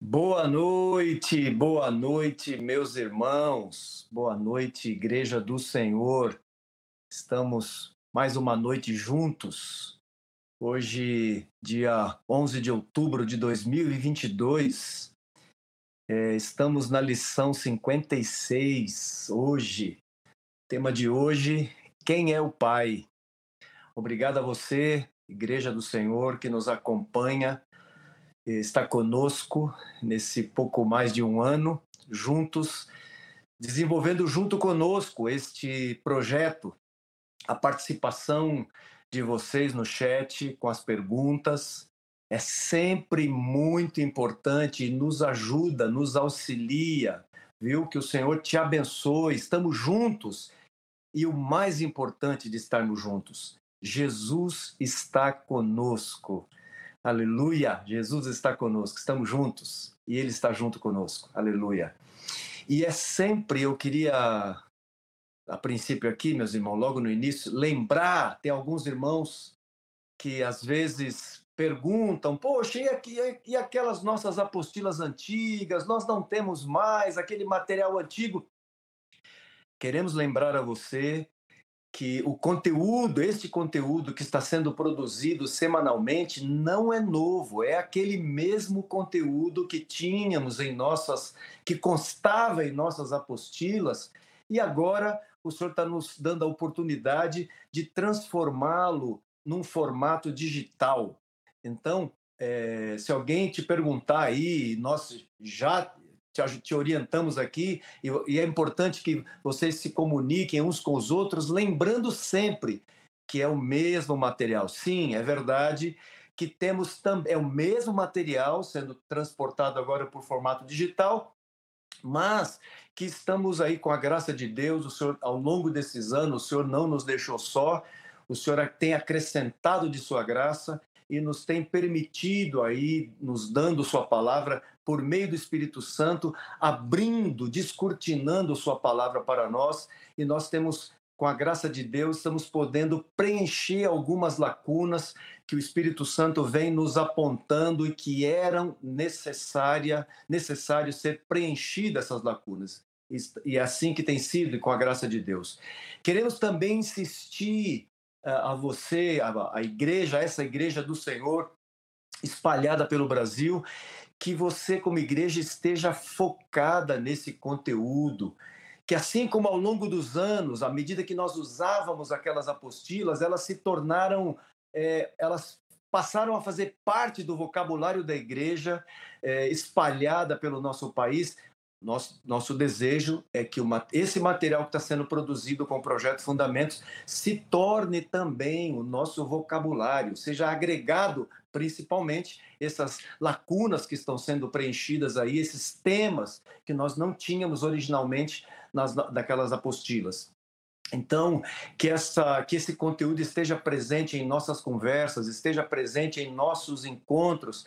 Boa noite, boa noite, meus irmãos, boa noite, Igreja do Senhor. Estamos mais uma noite juntos. Hoje, dia 11 de outubro de 2022, é, estamos na lição 56. Hoje, tema de hoje: Quem é o Pai? Obrigado a você, Igreja do Senhor, que nos acompanha está conosco nesse pouco mais de um ano, juntos, desenvolvendo junto conosco este projeto, a participação de vocês no chat com as perguntas. É sempre muito importante e nos ajuda, nos auxilia, viu? Que o Senhor te abençoe, estamos juntos. E o mais importante de estarmos juntos, Jesus está conosco. Aleluia! Jesus está conosco, estamos juntos e Ele está junto conosco. Aleluia! E é sempre, eu queria, a princípio aqui, meus irmãos, logo no início, lembrar, tem alguns irmãos que às vezes perguntam, poxa, e, aqui, e aquelas nossas apostilas antigas? Nós não temos mais aquele material antigo. Queremos lembrar a você que o conteúdo, este conteúdo que está sendo produzido semanalmente, não é novo, é aquele mesmo conteúdo que tínhamos em nossas, que constava em nossas apostilas, e agora o senhor está nos dando a oportunidade de transformá-lo num formato digital. Então, é, se alguém te perguntar aí, nós já te, te orientamos aqui, e, e é importante que vocês se comuniquem uns com os outros, lembrando sempre que é o mesmo material. Sim, é verdade que temos também é o mesmo material sendo transportado agora por formato digital, mas que estamos aí com a graça de Deus, o Senhor ao longo desses anos, o Senhor não nos deixou só, o Senhor tem acrescentado de sua graça e nos tem permitido aí, nos dando sua palavra por meio do Espírito Santo, abrindo, descortinando sua palavra para nós, e nós temos com a graça de Deus, estamos podendo preencher algumas lacunas que o Espírito Santo vem nos apontando e que eram necessária, necessário ser preenchidas essas lacunas. E é assim que tem sido com a graça de Deus. Queremos também insistir a você, a, igreja, essa igreja do Senhor, espalhada pelo Brasil, que você, como igreja, esteja focada nesse conteúdo. Que assim como ao longo dos anos, à medida que nós usávamos aquelas apostilas, elas se tornaram, é, elas passaram a fazer parte do vocabulário da igreja, é, espalhada pelo nosso país. Nosso, nosso desejo é que uma, esse material que está sendo produzido com o Projeto Fundamentos se torne também o nosso vocabulário, seja agregado principalmente essas lacunas que estão sendo preenchidas aí, esses temas que nós não tínhamos originalmente nas, daquelas apostilas. Então, que, essa, que esse conteúdo esteja presente em nossas conversas, esteja presente em nossos encontros,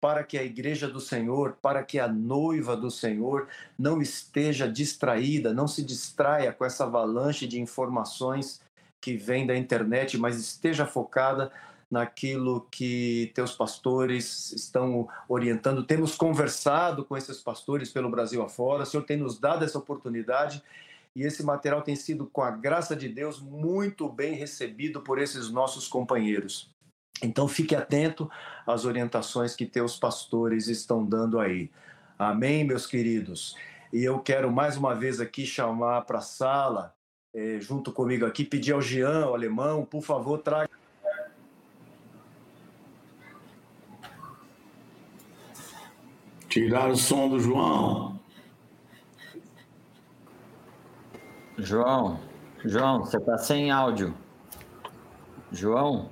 para que a igreja do Senhor, para que a noiva do Senhor não esteja distraída, não se distraia com essa avalanche de informações que vem da internet, mas esteja focada naquilo que teus pastores estão orientando. Temos conversado com esses pastores pelo Brasil afora, o Senhor tem nos dado essa oportunidade e esse material tem sido, com a graça de Deus, muito bem recebido por esses nossos companheiros. Então fique atento às orientações que teus pastores estão dando aí. Amém, meus queridos? E eu quero mais uma vez aqui chamar para a sala, eh, junto comigo aqui, pedir ao Jean, o alemão, por favor, traga. Tirar o som do João. João, João, você está sem áudio. João?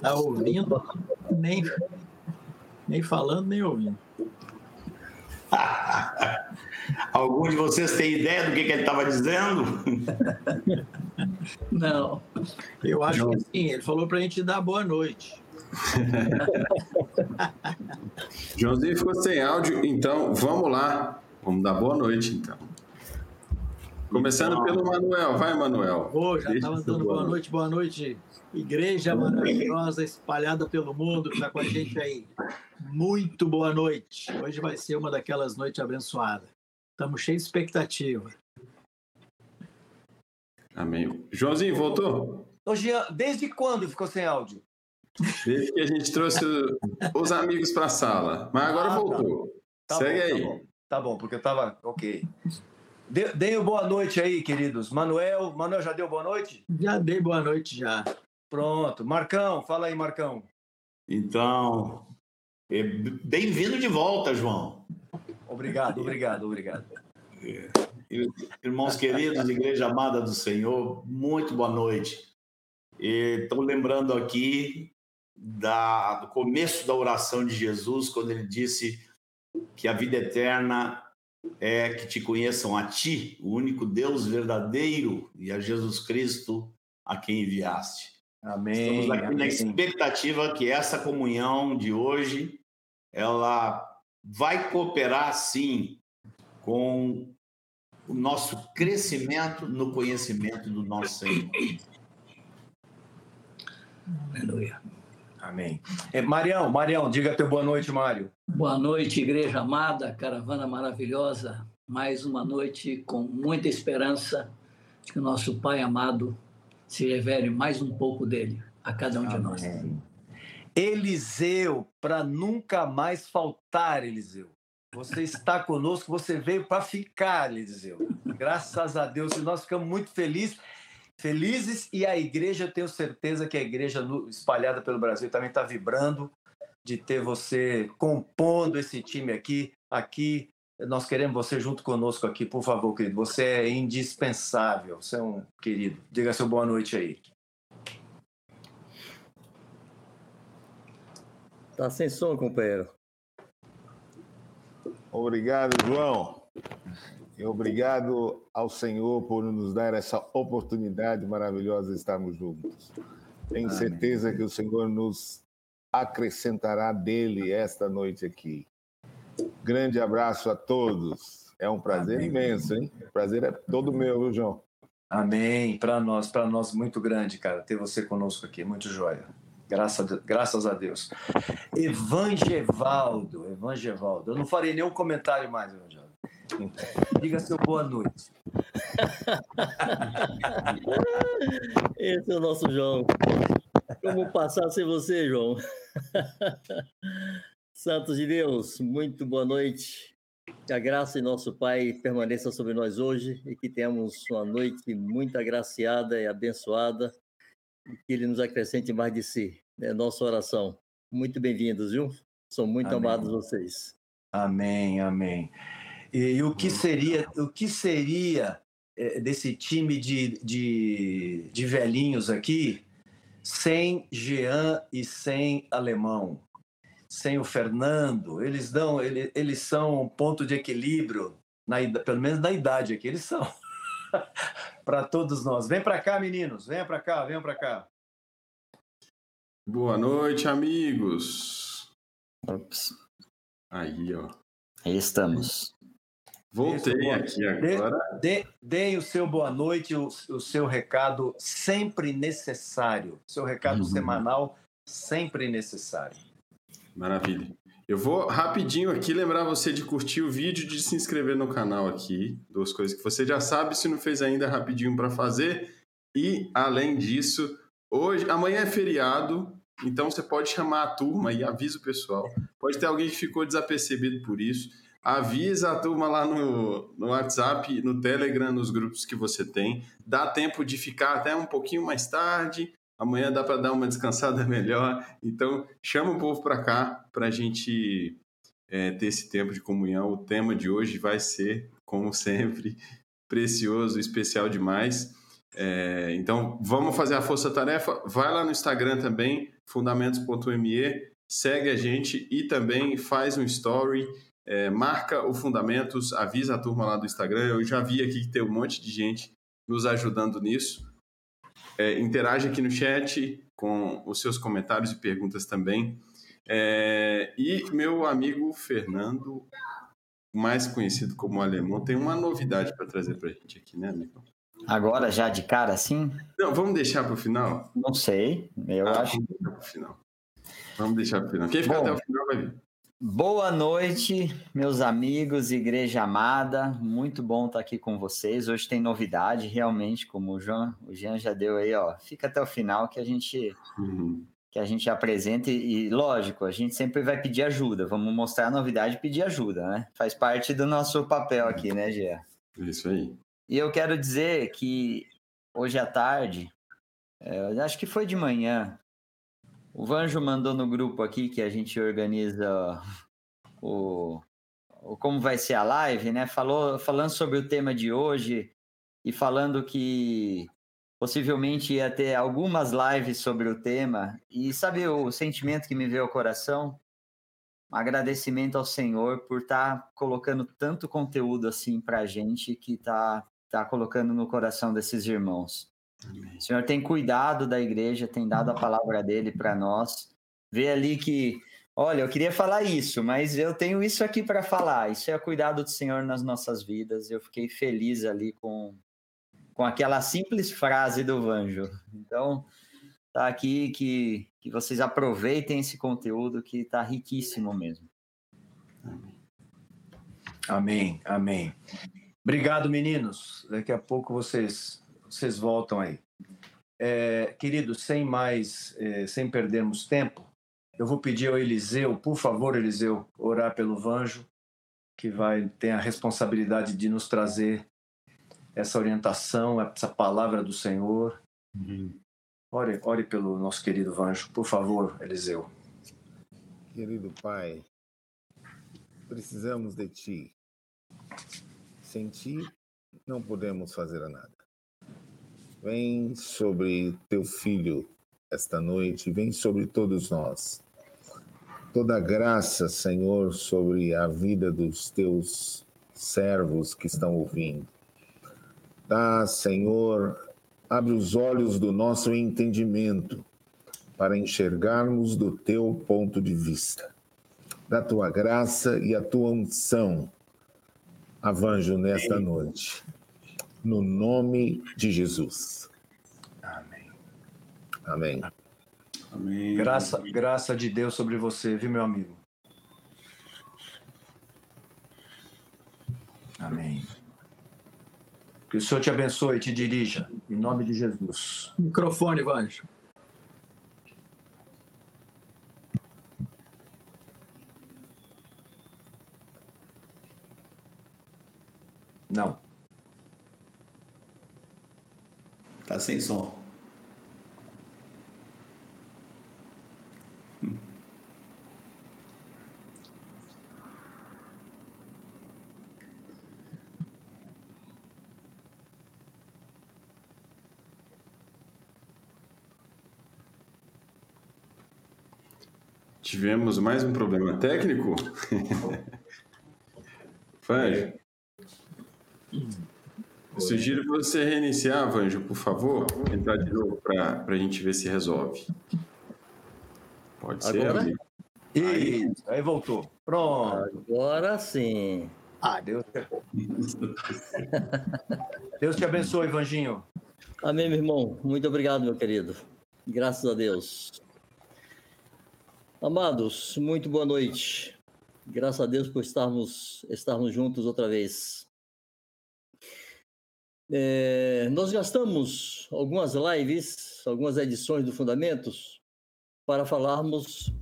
Tá ouvindo, nem, nem falando, nem ouvindo. Algum de vocês tem ideia do que, que ele estava dizendo? Não, eu acho Não. que sim. Ele falou para a gente dar boa noite. Joãozinho ficou sem áudio, então vamos lá. Vamos dar boa noite, então. Começando Então- pelo Manuel. Vai, Manuel. Ô, já Deixa estava dando boa noite, boa noite. Igreja maravilhosa espalhada pelo mundo que está com a gente aí. Muito boa noite. Hoje vai ser uma daquelas noites abençoadas. Estamos cheios de expectativa. Amém. Joãozinho, voltou? Ô, Jean, desde quando ficou sem áudio? Desde que a gente trouxe os amigos para a sala. Mas agora Ah, tá. voltou. Tá Segue bom, aí. Tá bom, tá bom, porque eu tava. Ok. De- Deem o boa noite aí, queridos. Manuel, Manuel já deu boa noite? Já dei boa noite já. Pronto. Marcão, fala aí, Marcão. Então, é, bem-vindo de volta, João. Obrigado, obrigado, obrigado. Irmãos queridos, Igreja Amada do Senhor, muito boa noite. Estou lembrando aqui da- do começo da oração de Jesus, quando ele disse que a vida eterna é que te conheçam a ti, o único Deus verdadeiro, e a Jesus Cristo a quem enviaste. Amém. Estamos aqui na amém. expectativa que essa comunhão de hoje ela vai cooperar sim com o nosso crescimento no conhecimento do nosso Senhor. Aleluia. Amém. É, Marião, Marião, diga teu boa noite, Mário. Boa noite, igreja amada, caravana maravilhosa. Mais uma noite com muita esperança que o nosso Pai amado se revele mais um pouco dele a cada um de nós. Amém. Eliseu, para nunca mais faltar, Eliseu. Você está conosco, você veio para ficar, Eliseu. Graças a Deus, e nós ficamos muito felizes, felizes e a igreja, eu tenho certeza que a igreja no- espalhada pelo Brasil também está vibrando de ter você compondo esse time aqui. Aqui, nós queremos você junto conosco aqui, por favor, querido. Você é indispensável, você é um querido. Diga seu boa noite aí. Tá sem som, companheiro. Obrigado, João. E obrigado ao Senhor por nos dar essa oportunidade maravilhosa de estarmos juntos. Tenho Amém. certeza que o Senhor nos acrescentará dele esta noite aqui. Grande abraço a todos. É um prazer Amém. imenso, hein? O prazer é todo meu, viu, João? Amém. Para nós, para nós, muito grande, cara, ter você conosco aqui, muito joia. Graças a, graças a Deus. Evangevaldo, Evangevaldo. Eu não farei nenhum comentário mais, Evangevaldo. Diga seu boa noite. Esse é o nosso João. Como passar sem você, João? Santos de Deus, muito boa noite. Que a graça de nosso Pai permaneça sobre nós hoje e que tenhamos uma noite muito agraciada e abençoada e que Ele nos acrescente mais de si. É nossa oração. Muito bem-vindos, viu? São muito Amém. amados vocês. Amém, amém. E, e o que seria, o que seria eh, desse time de, de, de velhinhos aqui sem Jean e sem Alemão, sem o Fernando? Eles dão, ele- eles são um ponto de equilíbrio, na, pelo menos na idade aqui, eles são. para todos nós. Vem para cá, meninos. Venha para cá, venham para cá. Boa noite, amigos. Ops, Aí, ó. aí estamos. Voltei aqui agora. Dê, o seu boa noite, o, o seu recado sempre necessário. Seu recado Uhum. semanal sempre necessário. Maravilha. Eu vou rapidinho aqui lembrar você de curtir o vídeo, de se inscrever no canal aqui. Duas coisas que você já sabe, se não fez ainda, rapidinho para fazer. E, além disso, hoje, amanhã é feriado, então você pode chamar a turma e avisa o pessoal. Pode ter alguém que ficou desapercebido por isso. Avisa a turma lá no, no WhatsApp, no Telegram, nos grupos que você tem. Dá tempo de ficar até um pouquinho mais tarde. Amanhã dá para dar uma descansada melhor. Então, chama o povo para cá para a gente é, ter esse tempo de comunhão. O tema de hoje vai ser, como sempre, precioso, especial demais. É, então, vamos fazer a força-tarefa. Vai lá no Instagram também, fundamentos.me, segue a gente e também faz um story, é, marca o Fundamentos, avisa a turma lá do Instagram. Eu já vi aqui que tem um monte de gente nos ajudando nisso. É, interage aqui no chat com os seus comentários e perguntas também. É, e meu amigo Fernando mais conhecido como alemão, tem uma novidade para trazer para a gente aqui, né, amigo? Agora, já de cara assim? Não, vamos deixar para o final? Não sei. Eu Ah, acho. Vamos deixar para o final. Vamos deixar para o final. Quem ficar Bom. até o final vai ver. Boa noite, meus amigos, igreja amada. Muito bom estar aqui com vocês. Hoje tem novidade, realmente, como o Jean, o Jean já deu aí, ó. Fica até o final que a gente Uhum. que a gente apresenta e, e, lógico, a gente sempre vai pedir ajuda. Vamos mostrar a novidade e pedir ajuda, né? Faz parte do nosso papel aqui, né, Jean? Isso aí. E eu quero dizer que hoje à tarde, é, acho que foi de manhã, o Vanjo mandou no grupo aqui que a gente organiza o, o como vai ser a live, né? Falou, falando sobre o tema de hoje e falando que possivelmente ia ter algumas lives sobre o tema. E sabe o sentimento que me veio ao coração? Um agradecimento ao Senhor por estar colocando tanto conteúdo assim para a gente que está tá colocando no coração desses irmãos. Amém. O Senhor tem cuidado da igreja, tem dado a palavra dele para nós. Vê ali que, olha, eu queria falar isso, mas eu tenho isso aqui para falar. Isso é o cuidado do Senhor nas nossas vidas. Eu fiquei feliz ali com, com aquela simples frase do Vanjo. Então, tá aqui que, que vocês aproveitem esse conteúdo que está riquíssimo mesmo. Amém, amém. Obrigado, meninos. Daqui a pouco vocês, vocês voltam aí. É, queridos, sem mais, é, sem perdermos tempo, eu vou pedir ao Eliseu, por favor, Eliseu, orar pelo Vanjo, que vai ter a responsabilidade de nos trazer essa orientação, essa palavra do Senhor. Ore, ore pelo nosso querido Vanjo, por favor, Eliseu. Querido Pai, precisamos de Ti. Sem Ti, não podemos fazer nada. Vem sobre Teu Filho esta noite, vem sobre todos nós. Toda graça, Senhor, sobre a vida dos Teus servos que estão ouvindo. Dá, Senhor, abre os olhos do nosso entendimento para enxergarmos do teu ponto de vista, da tua graça e a tua unção. Avanjo nesta noite, no nome de Jesus. Amém. Amém. Amém. Graça, graça de Deus sobre você, viu, meu amigo? Amém. Que o Senhor te abençoe e te dirija, em nome de Jesus. Microfone, Vanjo. Não. Tá sem som. Tivemos mais um problema técnico? Vanjo. Eu sugiro você reiniciar, Vanjo, por favor. Entrar de novo para a gente ver se resolve. Pode ser, Agora? amigo? Isso, aí voltou. Pronto. Agora sim. Ah, Deus. Deus te abençoe, Vanginho. Amém, meu irmão. Muito obrigado, meu querido. Graças a Deus. Amados, muito boa noite. Graças a Deus por estarmos, estarmos juntos outra vez. É, nós gastamos algumas lives, algumas edições do Fundamentos, para falarmos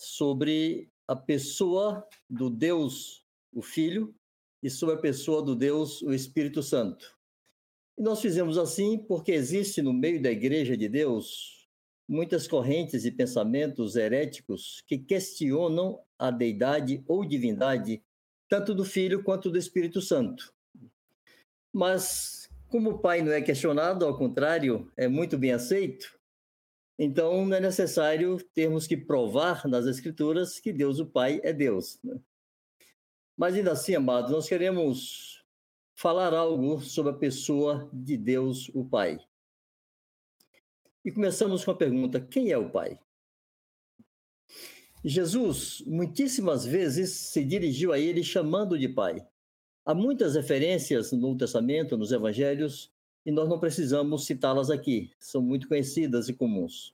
sobre a pessoa do Deus, o Filho, e sobre a pessoa do Deus, o Espírito Santo. E nós fizemos assim porque existe no meio da Igreja de Deus muitas correntes e pensamentos heréticos que questionam a deidade ou divindade tanto do Filho quanto do Espírito Santo. Mas, como o Pai não é questionado, ao contrário, é muito bem aceito, então não é necessário termos que provar nas Escrituras que Deus, o Pai, é Deus. né? Mas ainda assim, amados, nós queremos falar algo sobre a pessoa de Deus, o Pai. E começamos com a pergunta: quem é o Pai? Jesus muitíssimas vezes se dirigiu a ele chamando de pai. Há muitas referências no Novo Testamento, nos evangelhos, e nós não precisamos citá-las aqui, são muito conhecidas e comuns.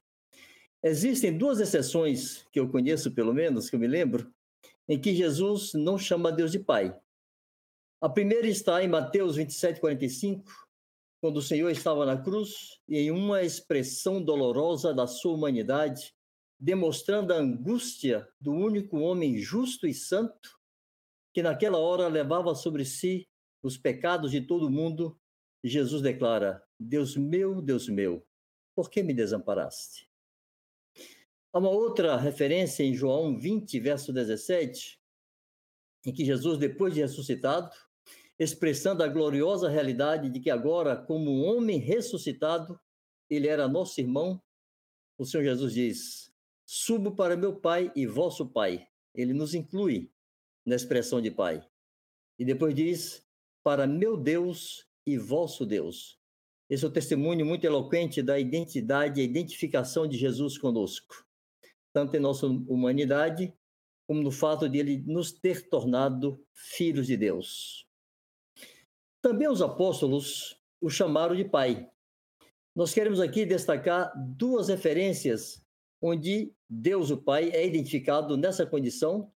Existem duas exceções que eu conheço, pelo menos, que eu me lembro, em que Jesus não chama Deus de pai. A primeira está em Mateus 27, 45, quando o Senhor estava na cruz e em uma expressão dolorosa da sua humanidade, demonstrando a angústia do único homem justo e santo, que naquela hora levava sobre si os pecados de todo mundo, Jesus declara: Deus meu, Deus meu, por que me desamparaste? Há uma outra referência em João 20, verso 17, em que Jesus, depois de ressuscitado, expressando a gloriosa realidade de que agora, como homem ressuscitado, ele era nosso irmão, o Senhor Jesus diz: Subo para meu Pai e vosso Pai. Ele nos inclui na expressão de Pai. E depois diz: Para meu Deus e vosso Deus. Esse é o testemunho muito eloquente da identidade e identificação de Jesus conosco, tanto em nossa humanidade, como no fato de ele nos ter tornado filhos de Deus. Também os apóstolos o chamaram de Pai. Nós queremos aqui destacar duas referências onde Deus o Pai é identificado nessa condição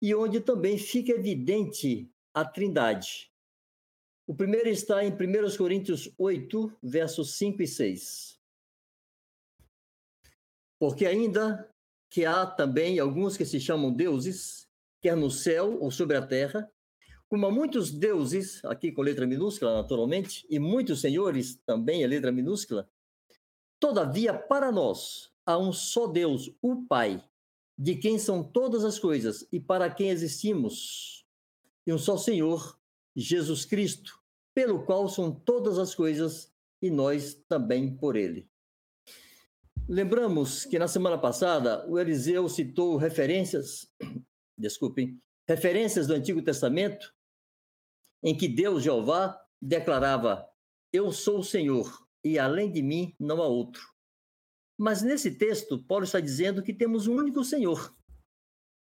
e onde também fica evidente a Trindade. O primeiro está em 1 Coríntios 8, versos 5 e 6. Porque ainda que há também alguns que se chamam deuses, quer no céu ou sobre a terra, como há muitos deuses, aqui com letra minúscula, naturalmente, e muitos senhores, também a letra minúscula, todavia, para nós, há um só Deus, o Pai, de quem são todas as coisas e para quem existimos, e um só Senhor, Jesus Cristo, pelo qual são todas as coisas e nós também por ele. Lembramos que na semana passada o Eliseu citou referências, desculpem, referências do Antigo Testamento em que Deus Jeová declarava: Eu sou o Senhor e além de mim não há outro. Mas nesse texto, Paulo está dizendo que temos um único Senhor,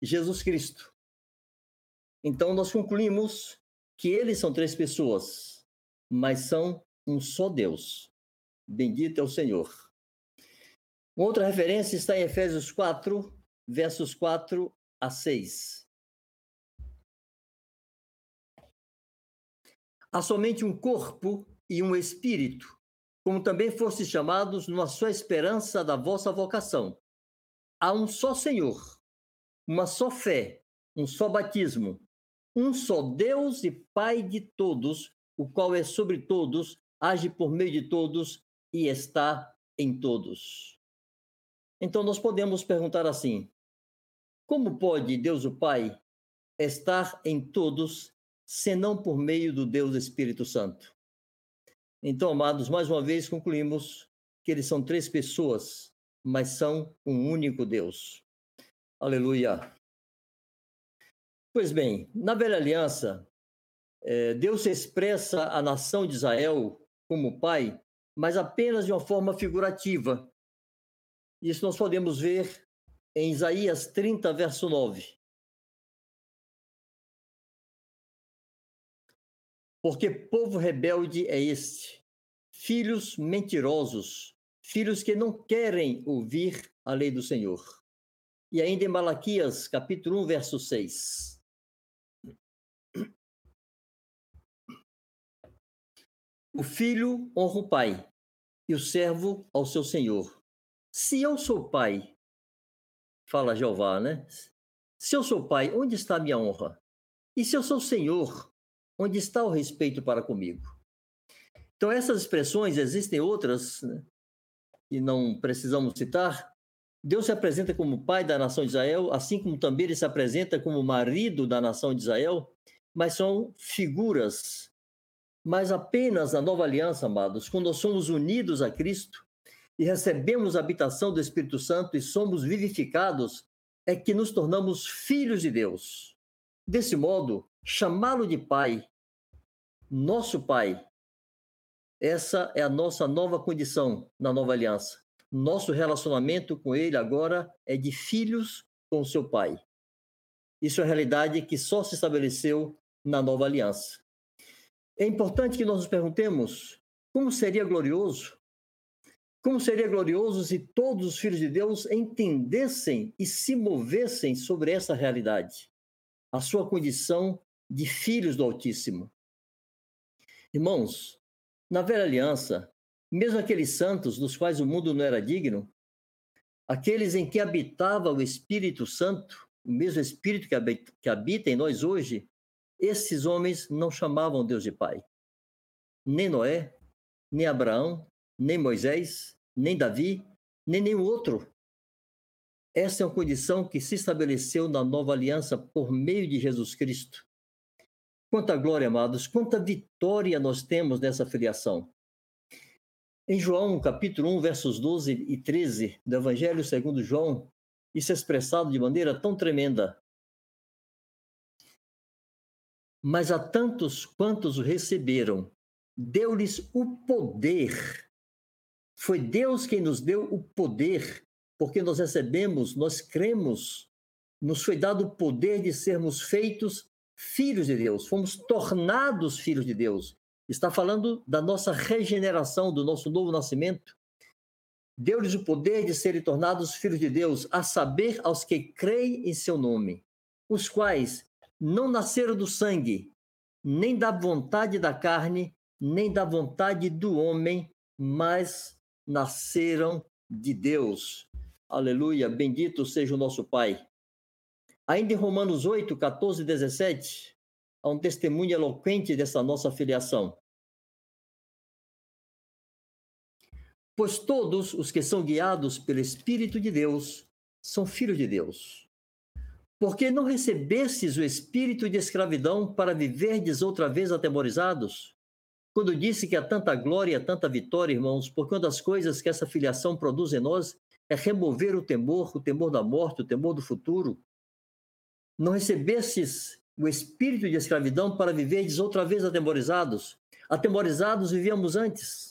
Jesus Cristo. Então nós concluímos que eles são três pessoas, mas são um só Deus. Bendito é o Senhor. Outra referência está em Efésios 4, versos 4 a 6. Há somente um corpo e um espírito, como também fostes chamados numa só esperança da vossa vocação. Há um só Senhor, uma só fé, um só batismo, um só Deus e Pai de todos, o qual é sobre todos, age por meio de todos e está em todos. Então nós podemos perguntar assim: como pode Deus o Pai estar em todos, senão por meio do Deus Espírito Santo? Então, amados, mais uma vez concluímos que eles são três pessoas, mas são um único Deus. Aleluia. Pois bem, na velha aliança, é, Deus expressa a nação de Israel como pai, mas apenas de uma forma figurativa. Isso nós podemos ver em Isaías 30, verso 9. Porque povo rebelde é este, filhos mentirosos, filhos que não querem ouvir a lei do Senhor. E ainda em Malaquias, capítulo 1, verso 6. O filho honra o pai, e o servo ao seu senhor. Se eu sou pai, fala Jeová, né? Se eu sou pai, onde está a minha honra? E se eu sou senhor, onde está o respeito para comigo? Então, essas expressões, existem outras, né, e não precisamos citar. Deus se apresenta como pai da nação de Israel, assim como também ele se apresenta como marido da nação de Israel, mas são figuras. Mas apenas na nova aliança, amados, quando nós somos unidos a Cristo e recebemos a habitação do Espírito Santo e somos vivificados, é que nos tornamos filhos de Deus. Desse modo, chamá-lo de pai nosso Pai. Essa é a nossa nova condição na nova aliança. Nosso relacionamento com Ele agora é de filhos com seu pai. Isso é realidade que só se estabeleceu na nova aliança. É importante que nós nos perguntemos como seria glorioso, como seria glorioso se todos os filhos de Deus entendessem e se movessem sobre essa realidade, a sua condição de filhos do Altíssimo. Irmãos, na velha aliança, mesmo aqueles santos dos quais o mundo não era digno, aqueles em que habitava o Espírito Santo, o mesmo Espírito que habita, em nós hoje, esses homens não chamavam Deus de Pai. Nem Noé, nem Abraão, nem Moisés, nem Davi, nem nenhum outro. Essa é uma condição que se estabeleceu na nova aliança por meio de Jesus Cristo. Quanta glória, amados, quanta vitória nós temos nessa filiação. Em João, capítulo 1, versos 12 e 13 do Evangelho segundo João, isso é expressado de maneira tão tremenda. Mas a tantos quantos o receberam, deu-lhes o poder. Foi Deus quem nos deu o poder, porque nós recebemos, nós cremos, nos foi dado o poder de sermos feitos filhos de Deus, fomos tornados filhos de Deus. Está falando da nossa regeneração, do nosso novo nascimento. Deu-lhes o poder de serem tornados filhos de Deus, a saber, aos que creem em seu nome, os quais não nasceram do sangue, nem da vontade da carne, nem da vontade do homem, mas nasceram de Deus. Aleluia, bendito seja o nosso Pai. Ainda em Romanos 8, 14 e 17, há um testemunho eloquente dessa nossa filiação. Pois todos os que são guiados pelo Espírito de Deus são filhos de Deus. Porque não recebestes o espírito de escravidão para viverdes outra vez atemorizados? Quando disse que há tanta glória e tanta vitória, irmãos, porque uma das coisas que essa filiação produz em nós é remover o temor, o temor da morte, o temor do futuro. Não recebestes o espírito de escravidão para viverdes outra vez atemorizados? Atemorizados vivíamos antes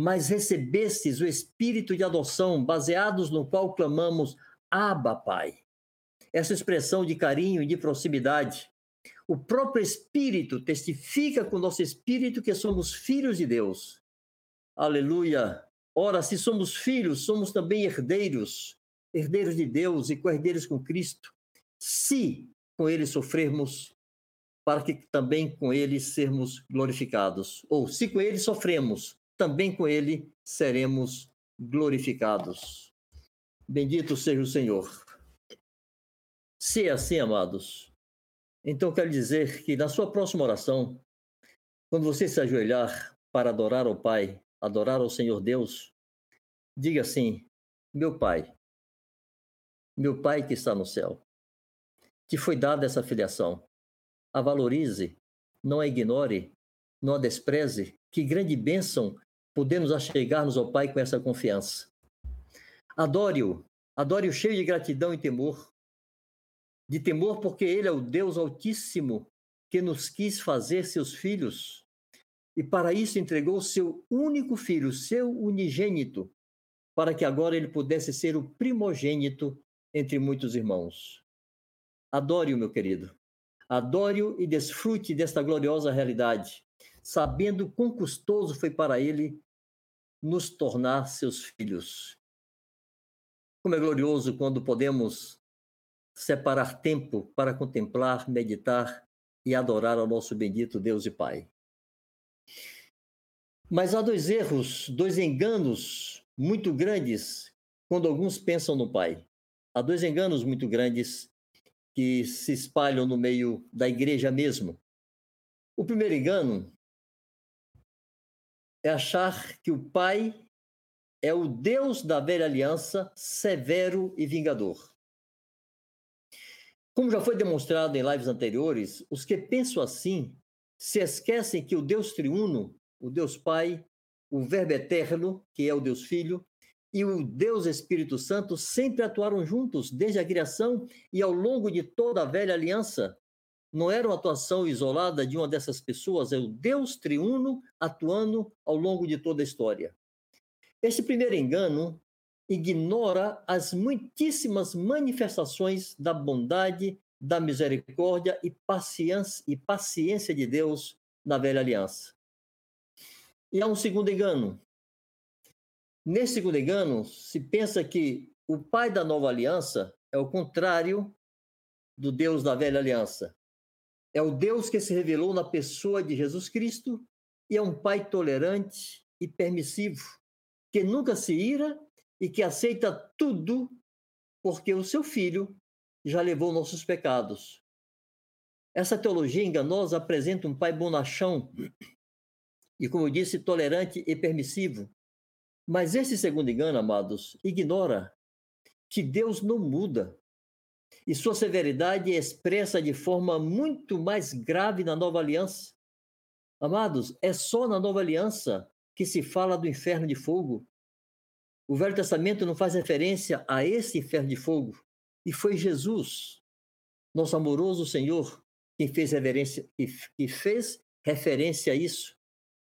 mas recebestes o espírito de adoção, baseados no qual clamamos Abba, Pai. Essa expressão de carinho e de proximidade. O próprio Espírito testifica com nosso espírito que somos filhos de Deus. Aleluia! Ora, se somos filhos, somos também herdeiros, herdeiros de Deus e co-herdeiros com Cristo. Se com ele sofrermos, para que também com ele sermos glorificados. Ou se com ele sofremos, também com ele seremos glorificados. Bendito seja o Senhor. Se é assim, amados, então quero dizer que na sua próxima oração, quando você se ajoelhar para adorar ao Pai, adorar ao Senhor Deus, diga assim: Meu Pai, meu Pai que está no céu, te foi dada essa filiação. A valorize, não a ignore, não a despreze. Que grande bênção podemos achegar-nos ao Pai com essa confiança. Adore-o, adore-o cheio de gratidão e temor. De temor porque Ele é o Deus Altíssimo que nos quis fazer seus filhos e para isso entregou seu único filho, seu unigênito, para que agora ele pudesse ser o primogênito entre muitos irmãos. Adore-o, meu querido. Adore-o e desfrute desta gloriosa realidade, sabendo quão custoso foi para ele nos tornar seus filhos. Como é glorioso quando podemos separar tempo para contemplar, meditar e adorar ao nosso bendito Deus e Pai. Mas há dois erros, dois enganos muito grandes quando alguns pensam no Pai. Há dois enganos muito grandes que se espalham no meio da igreja mesmo. O primeiro engano é achar que o Pai é o Deus da velha aliança, severo e vingador. Como já foi demonstrado em lives anteriores, os que pensam assim se esquecem que o Deus triuno, o Deus Pai, o Verbo eterno, que é o Deus Filho, e o Deus Espírito Santo sempre atuaram juntos desde a criação e ao longo de toda a velha aliança, não era uma atuação isolada de uma dessas pessoas, é o Deus triuno atuando ao longo de toda a história. Esse primeiro engano ignora as muitíssimas manifestações da bondade, da misericórdia e paciência, e paciência de Deus na velha aliança. E há um segundo engano. Nesse engano, se pensa que o pai da nova aliança é o contrário do Deus da velha aliança. É o Deus que se revelou na pessoa de Jesus Cristo e é um pai tolerante e permissivo, que nunca se ira e que aceita tudo porque o seu filho já levou nossos pecados. Essa teologia enganosa apresenta um pai bonachão e, como eu disse, tolerante e permissivo. Mas esse segundo engano, amados, ignora que Deus não muda e sua severidade é expressa de forma muito mais grave na nova aliança. Amados, é só na nova aliança que se fala do inferno de fogo. O Velho Testamento não faz referência a esse inferno de fogo. E foi Jesus, nosso amoroso Senhor, quem fez, reverência, que fez referência a isso,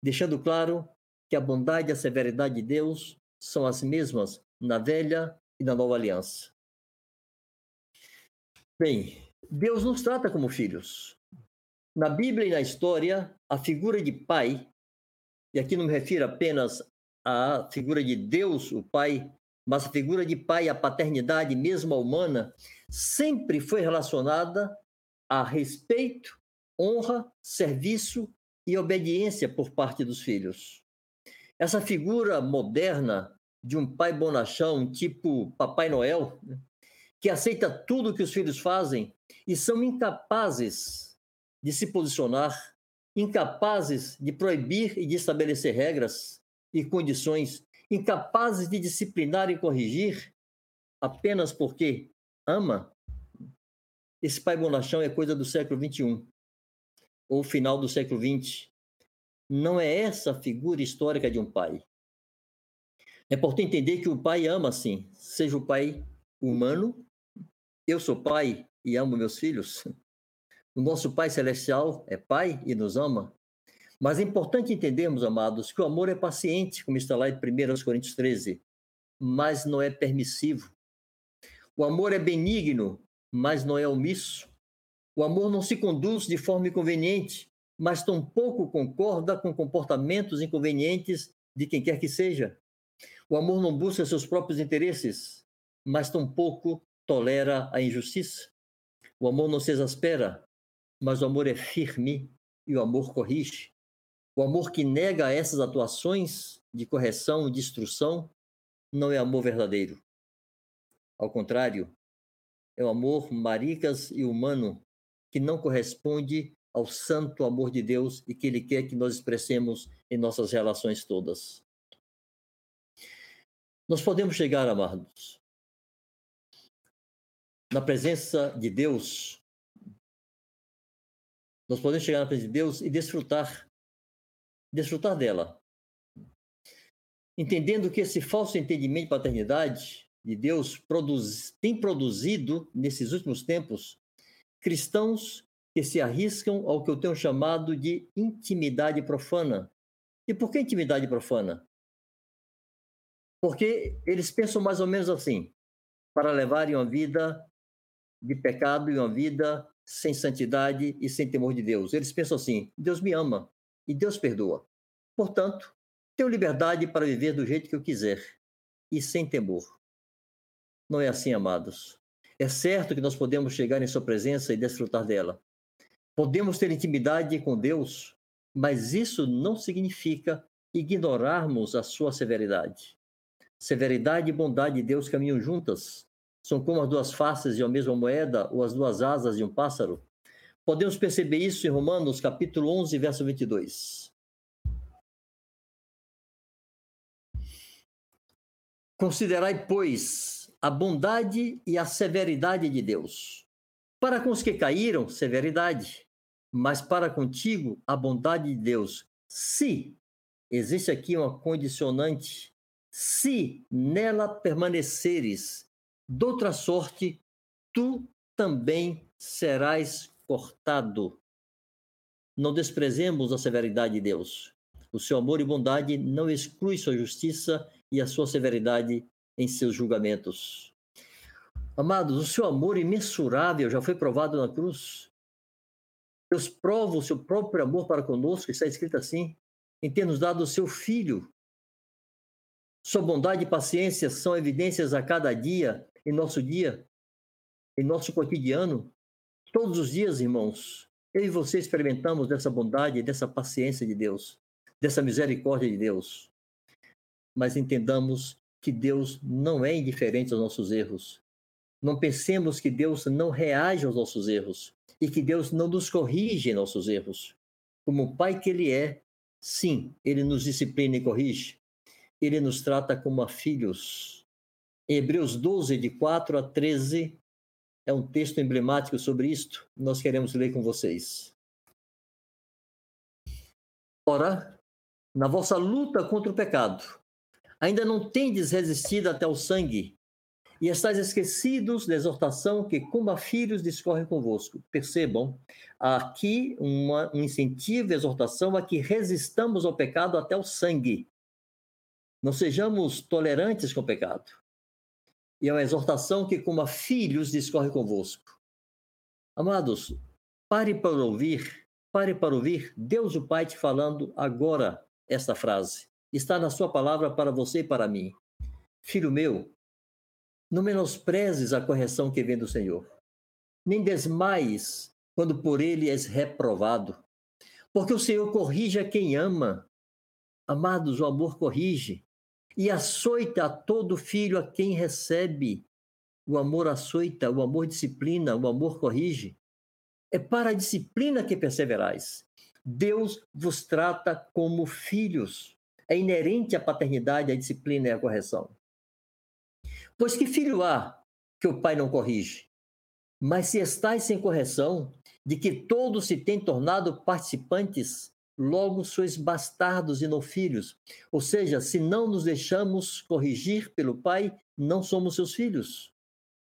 deixando claro que a bondade e a severidade de Deus são as mesmas na velha e na nova aliança. Bem, Deus nos trata como filhos. Na Bíblia e na história, a figura de pai, e aqui não me refiro apenas à figura de Deus, o pai, mas a figura de pai, a paternidade mesmo a humana, sempre foi relacionada a respeito, honra, serviço e obediência por parte dos filhos. Essa figura moderna de um pai bonachão, tipo Papai Noel, né, que aceita tudo que os filhos fazem e são incapazes de se posicionar, incapazes de proibir e de estabelecer regras e condições, incapazes de disciplinar e corrigir, apenas porque ama, esse pai bonachão é coisa do século XXI, ou final do século XX. Não é essa a figura histórica de um pai. É importante entender que o pai ama, sim, seja o pai humano eu sou pai e amo meus filhos. O nosso Pai Celestial é Pai e nos ama. Mas é importante entendermos, amados, que o amor é paciente, como está lá em 1 Coríntios 13, mas não é permissivo. O amor é benigno, mas não é omisso. O amor não se conduz de forma inconveniente, mas tampouco concorda com comportamentos inconvenientes de quem quer que seja. O amor não busca seus próprios interesses, mas tampouco tolera a injustiça. O amor não se exaspera, mas o amor é firme e o amor corrige. O amor que nega essas atuações de correção e de instrução não é amor verdadeiro. Ao contrário, é o amor maricas e humano que não corresponde ao santo amor de Deus e que Ele quer que nós expressemos em nossas relações todas. Nós podemos chegar, amados, na presença de Deus, nós podemos chegar na presença de Deus e desfrutar, desfrutar dela. Entendendo que esse falso entendimento de paternidade de Deus produz, tem produzido, nesses últimos tempos, cristãos que se arriscam ao que eu tenho chamado de intimidade profana. E por que intimidade profana? Porque eles pensam mais ou menos assim: para levarem uma vida de pecado e uma vida sem santidade e sem temor de Deus. Eles pensam assim: Deus me ama e Deus perdoa. Portanto, tenho liberdade para viver do jeito que eu quiser e sem temor. Não é assim, amados. É certo que nós podemos chegar em Sua presença e desfrutar dela. Podemos ter intimidade com Deus, mas isso não significa ignorarmos a Sua severidade. Severidade e bondade de Deus caminham juntas são como as duas faces de uma mesma moeda ou as duas asas de um pássaro? Podemos perceber isso em Romanos, capítulo 11, verso 22. Considerai, pois, a bondade e a severidade de Deus. Para com os que caíram, severidade, mas para contigo, a bondade de Deus. Se, existe aqui uma condicionante, se nela permaneceres, Doutra sorte, tu também serás cortado. Não desprezemos a severidade de Deus. O seu amor e bondade não exclui sua justiça e a sua severidade em seus julgamentos. Amados, o seu amor imensurável já foi provado na cruz. Deus prova o seu próprio amor para conosco, está escrito assim, em ter nos dado o seu Filho. Sua bondade e paciência são evidências a cada dia, em nosso dia, em nosso cotidiano. Todos os dias, irmãos, eu e você experimentamos dessa bondade, dessa paciência de Deus, dessa misericórdia de Deus. Mas entendamos que Deus não é indiferente aos nossos erros. Não pensemos que Deus não reage aos nossos erros e que Deus não nos corrige nossos erros. Como o Pai que Ele é, sim, Ele nos disciplina e corrige. Ele nos trata como a filhos. Em Hebreus 12, de 4 a 13, é um texto emblemático sobre isto. Nós queremos ler com vocês. Ora, na vossa luta contra o pecado, ainda não tendes resistido até o sangue, e estáis esquecidos da exortação que, como filhos, discorre convosco. Percebam, aqui uma, um incentivo e exortação a que resistamos ao pecado até o sangue. Não sejamos tolerantes com o pecado. E é uma exortação que, como filhos, discorre convosco. Amados, pare para ouvir, pare para ouvir Deus o Pai te falando agora esta frase. Está na sua palavra para você e para mim. Filho meu, não menosprezes a correção que vem do Senhor, nem desmais quando por ele és reprovado. Porque o Senhor corrige a quem ama. Amados, o amor corrige e açoita a todo filho a quem recebe. O amor açoita, o amor disciplina, o amor corrige. É para a disciplina que perseverais. Deus vos trata como filhos. É inerente à paternidade a disciplina e a correção. Pois que filho há que o pai não corrige? Mas se estáis sem correção, de que todos se têm tornado participantes, logo sois bastardos e não filhos. Ou seja, se não nos deixamos corrigir pelo pai, não somos seus filhos.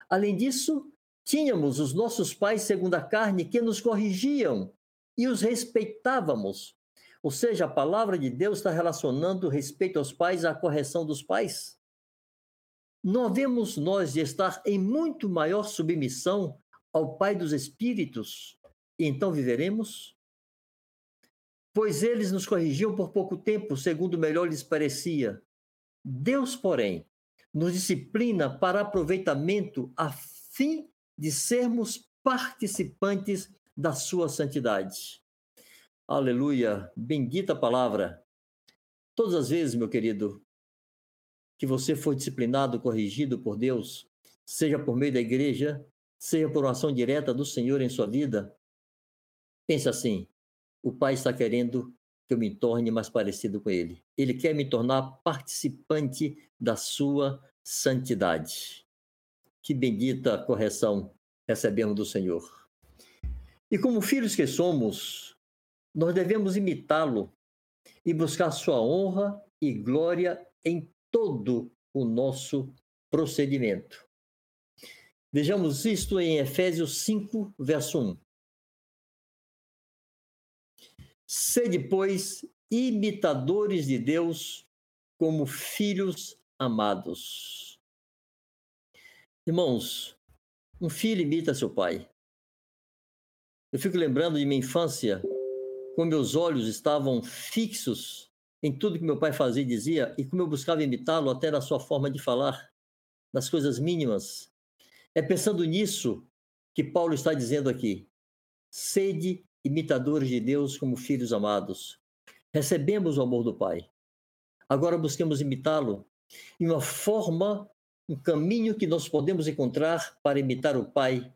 Além disso, tínhamos os nossos pais segundo a carne que nos corrigiam e os respeitávamos. Ou seja, a palavra de Deus está relacionando o respeito aos pais à correção dos pais. Não havemos nós de estar em muito maior submissão ao Pai dos Espíritos e então viveremos? Pois eles nos corrigiam por pouco tempo, segundo melhor lhes parecia. Deus, porém, nos disciplina para aproveitamento a fim de sermos participantes da sua santidade. Aleluia, bendita palavra. Todas as vezes, meu querido, que você for disciplinado, corrigido por Deus, seja por meio da igreja, seja por ação direta do Senhor em sua vida, pense assim: o Pai está querendo que eu me torne mais parecido com Ele. Ele quer me tornar participante da sua santidade. Que bendita correção recebemos do Senhor. E como filhos que somos, nós devemos imitá-lo e buscar sua honra e glória em todo o nosso procedimento. Vejamos isto em Efésios 5, verso 1. Sede, pois, imitadores de Deus como filhos amados. Irmãos, um filho imita seu pai. Eu fico lembrando de minha infância, quando meus olhos estavam fixos em tudo que meu pai fazia e dizia, e como eu buscava imitá-lo até na sua forma de falar, nas coisas mínimas. É pensando nisso que Paulo está dizendo aqui: sede imitadores de Deus como filhos amados. Recebemos o amor do Pai. Agora busquemos imitá-lo em uma forma, um caminho que nós podemos encontrar para imitar o Pai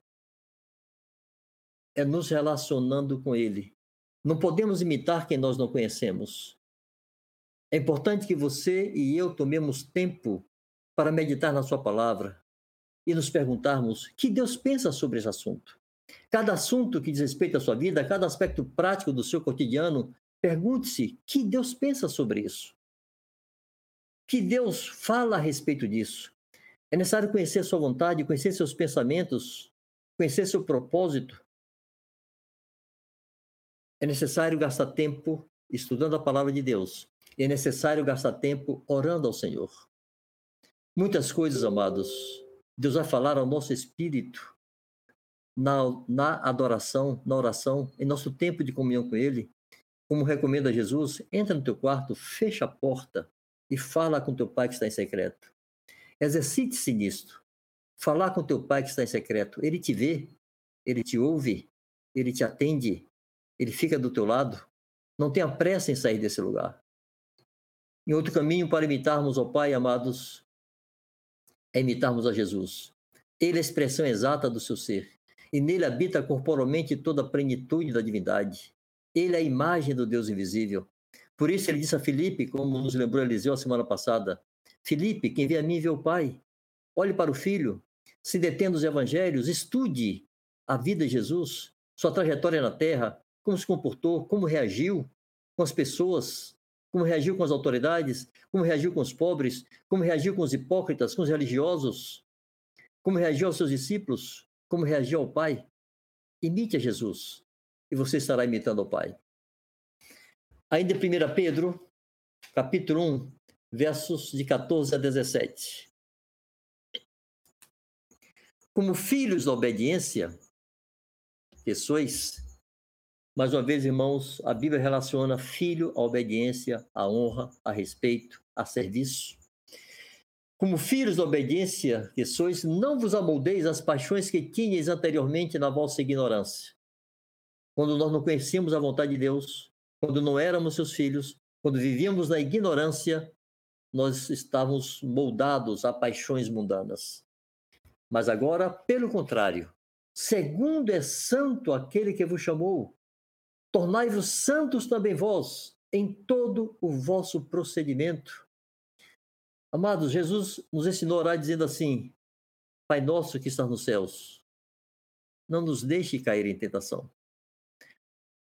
é nos relacionando com Ele. Não podemos imitar quem nós não conhecemos. É importante que você e eu tomemos tempo para meditar na Sua palavra e nos perguntarmos que Deus pensa sobre esse assunto. Cada assunto que diz respeito à sua vida, cada aspecto prático do seu cotidiano, pergunte-se que Deus pensa sobre isso. Que Deus fala a respeito disso. É necessário conhecer sua vontade, conhecer seus pensamentos, conhecer seu propósito. É necessário gastar tempo estudando a palavra de Deus é necessário gastar tempo orando ao Senhor. Muitas coisas, amados, Deus vai falar ao nosso espírito na, na adoração, na oração, em nosso tempo de comunhão com Ele. Como recomenda Jesus, entra no teu quarto, fecha a porta e fala com teu pai que está em secreto. Exercite-se nisto. Falar com teu pai que está em secreto. Ele te vê, ele te ouve, ele te atende, ele fica do teu lado. Não tenha pressa em sair desse lugar. Em outro caminho para imitarmos ao Pai, amados, é imitarmos a Jesus. Ele é a expressão exata do seu ser, e nele habita corporalmente toda a plenitude da divindade. Ele é a imagem do Deus invisível. Por isso ele disse a Filipe, como nos lembrou Eliseu a semana passada: Filipe, quem vê a mim vê o Pai. Olhe para o Filho, se detendo os evangelhos, estude a vida de Jesus, sua trajetória na terra, como se comportou, como reagiu com as pessoas, como reagiu com as autoridades, como reagiu com os pobres, como reagiu com os hipócritas, com os religiosos, como reagiu aos seus discípulos, como reagiu ao Pai. Imite a Jesus e você estará imitando ao Pai. Ainda em 1 Pedro, capítulo 1, versos de 14 a 17. Como filhos da obediência, que sois, mais uma vez, irmãos, a Bíblia relaciona filho à obediência, à honra, a respeito, a serviço. Como filhos da obediência que sois, não vos amoldeis as paixões que tinhas anteriormente na vossa ignorância. Quando nós não conhecíamos a vontade de Deus, quando não éramos seus filhos, quando vivíamos na ignorância, nós estávamos moldados a paixões mundanas. Mas agora, pelo contrário, segundo é santo aquele que vos chamou, Tornai-vos santos também vós em todo o vosso procedimento. Amados, Jesus nos ensinou a orar dizendo assim: Pai nosso que está nos céus, não nos deixe cair em tentação.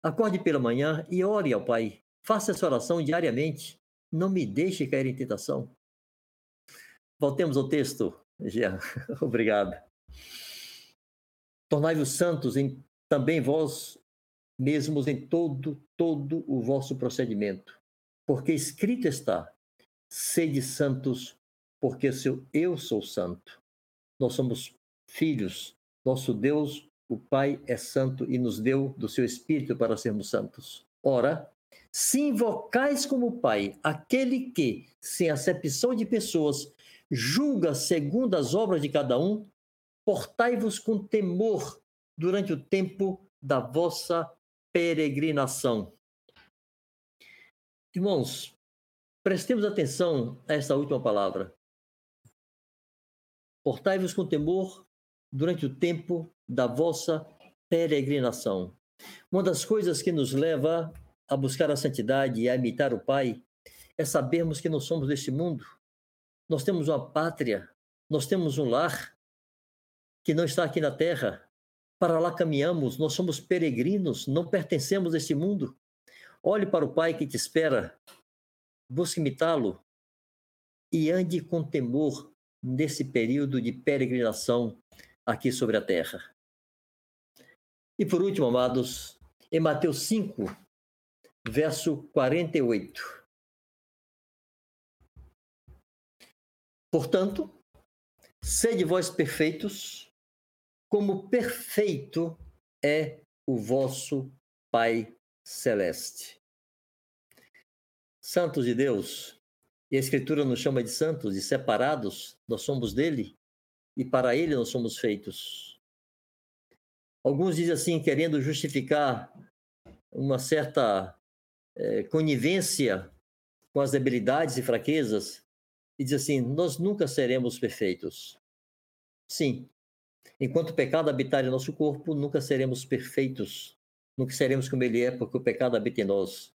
Acorde pela manhã e ore ao Pai. Faça essa oração diariamente. Não me deixe cair em tentação. Voltemos ao texto, Jean. Obrigado. Tornai-vos santos em também vós mesmos em todo, todo o vosso procedimento. Porque escrito está: sede santos, porque eu sou santo. Nós somos filhos, nosso Deus, o Pai, é santo e nos deu do seu Espírito para sermos santos. Ora, se invocais como Pai aquele que, sem acepção de pessoas, julga segundo as obras de cada um, portai-vos com temor durante o tempo da vossa peregrinação. Irmãos, prestemos atenção a essa última palavra. Portai-vos com temor durante o tempo da vossa peregrinação. Uma das coisas que nos leva a buscar a santidade e a imitar o Pai é sabermos que não somos deste mundo. Nós temos uma pátria, nós temos um lar que não está aqui na terra, para lá caminhamos, nós somos peregrinos, não pertencemos a este mundo. Olhe para o Pai que te espera, busque imitá-lo e ande com temor nesse período de peregrinação aqui sobre a terra. E por último, amados, em Mateus 5, verso 48. Portanto, sede vós perfeitos, como perfeito é o vosso Pai Celeste. Santos de Deus, e a Escritura nos chama de santos e separados, nós somos dele e para ele nós somos feitos. Alguns dizem assim, querendo justificar uma certa é, conivência com as debilidades e fraquezas, e diz assim: nós nunca seremos perfeitos. Sim, Enquanto o pecado habitar em nosso corpo, nunca seremos perfeitos, nunca seremos como ele é, porque o pecado habita em nós.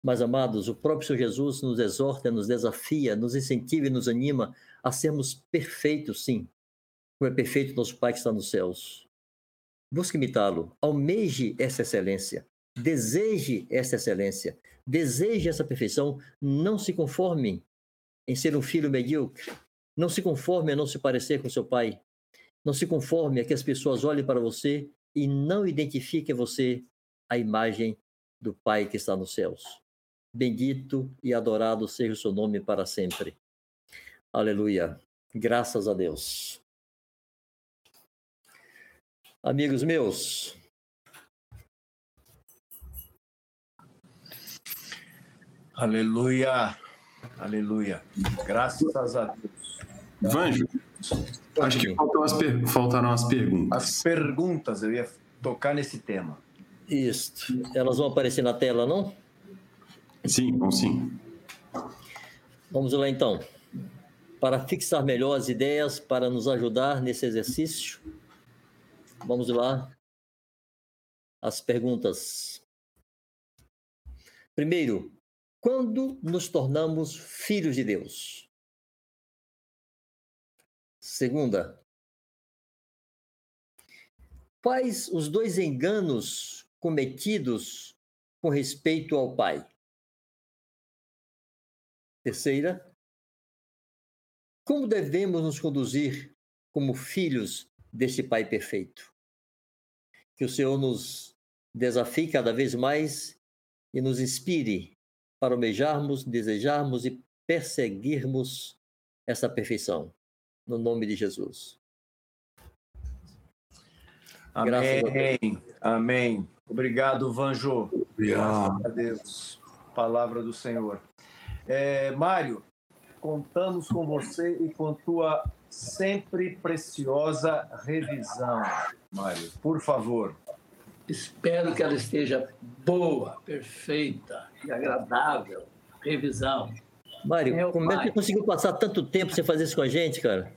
Mas, amados, o próprio Senhor Jesus nos exorta, nos desafia, nos incentiva e nos anima a sermos perfeitos, sim, como é perfeito nosso Pai que está nos céus. Busque imitá-lo, almeje essa excelência, deseje essa excelência, deseje essa perfeição, não se conforme em ser um filho medíocre, não se conforme a não se parecer com seu pai, não se conforme a que as pessoas olhem para você e não identifiquem você a imagem do Pai que está nos céus. Bendito e adorado seja o seu nome para sempre. Aleluia. Graças a Deus. Amigos meus, Aleluia. Aleluia. Graças a Deus. Vanjo, acho que faltam as per- faltaram as perguntas. As perguntas, eu ia tocar nesse tema. Isto. Elas vão aparecer na tela, não? Sim, bom sim. Vamos lá então. Para fixar melhor as ideias, para nos ajudar nesse exercício, vamos lá. As perguntas. Primeiro, quando nos tornamos filhos de Deus? Segunda, quais os dois enganos cometidos com respeito ao Pai? Terceira, como devemos nos conduzir como filhos deste Pai perfeito? Que o Senhor nos desafie cada vez mais e nos inspire para almejarmos, desejarmos e perseguirmos essa perfeição. No nome de Jesus. Amém. Amém. Obrigado, Vanjo. Graças a Deus. Palavra do Senhor. É, Mário, contamos com você e com tua sempre preciosa revisão. Mário, por favor. Espero que ela esteja boa, perfeita e agradável. Revisão. Mário, Meu como é que conseguiu passar tanto tempo sem fazer isso com a gente, cara?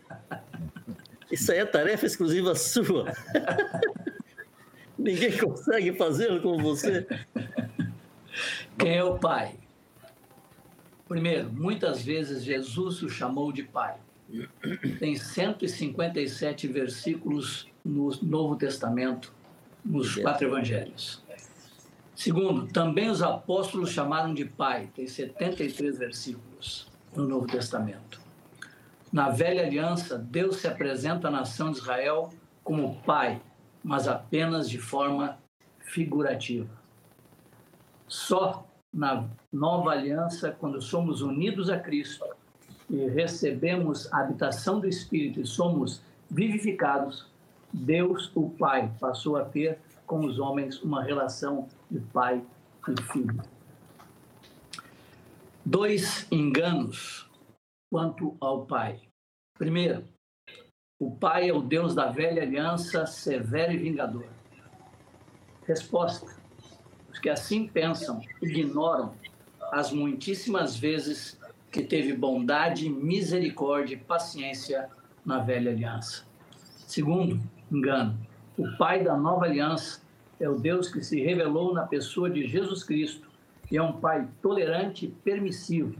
Isso aí é tarefa exclusiva sua. Ninguém consegue fazê-lo como você. Quem é o Pai? Primeiro, muitas vezes Jesus o chamou de Pai. Tem 157 versículos no Novo Testamento, nos quatro evangelhos. Segundo, também os apóstolos chamaram de Pai. Tem 73 versículos no Novo Testamento. Na velha aliança, Deus se apresenta à nação de Israel como Pai, mas apenas de forma figurativa. Só na nova aliança, quando somos unidos a Cristo e recebemos a habitação do Espírito e somos vivificados, Deus, o Pai, passou a ter com os homens uma relação de pai e filho. Dois enganos quanto ao Pai. Primeiro, o Pai é o Deus da velha aliança, severo e vingador. Resposta: os que assim pensam ignoram as muitíssimas vezes que teve bondade, misericórdia e paciência na velha aliança. Segundo, engano. O Pai da nova aliança é o Deus que se revelou na pessoa de Jesus Cristo e é um Pai tolerante e permissivo,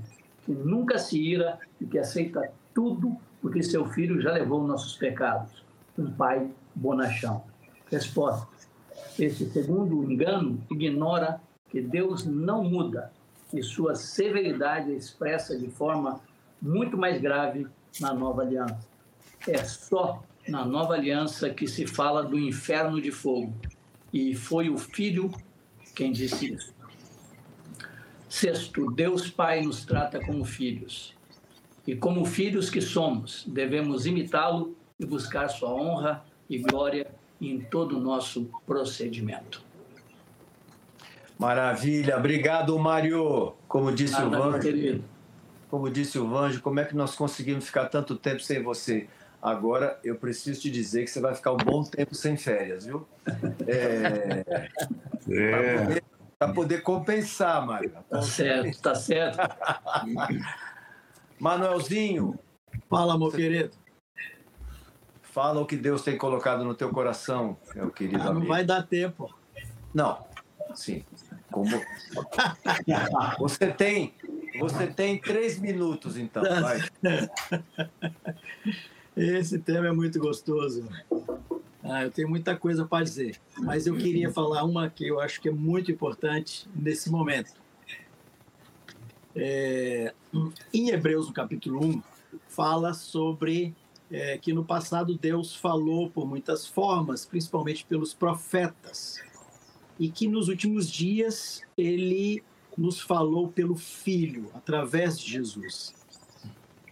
que nunca se ira e que aceita tudo porque seu filho já levou nossos pecados. Um Pai bonachão. Resposta: esse segundo engano ignora que Deus não muda e sua severidade é expressa de forma muito mais grave na nova aliança. É só na nova aliança que se fala do inferno de fogo. E foi o Filho quem disse isso. Sexto, Deus Pai nos trata como filhos. E como filhos que somos, devemos imitá-lo e buscar sua honra e glória em todo o nosso procedimento. Maravilha. Obrigado, Mário. Como disse o Nada, Vanjo, querido. como disse o Vanjo, como é que nós conseguimos ficar tanto tempo sem você? Agora eu preciso te dizer que você vai ficar um bom tempo sem férias, viu? É, É. Para poder compensar, Mário. Tá certo, tá certo. Manuelzinho, Fala, meu querido. fala o que Deus tem colocado no teu coração, meu querido Ah, não amigo. vai dar tempo. Não, sim. Como... Você tem, você tem três minutos, então. Vai. Esse tema é muito gostoso. Ah, eu tenho muita coisa para dizer, mas eu queria falar uma que eu acho que é muito importante nesse momento. É, em Hebreus, no capítulo 1, fala sobre é, que no passado Deus falou por muitas formas, principalmente pelos profetas, e que nos últimos dias ele nos falou pelo Filho, através de Jesus.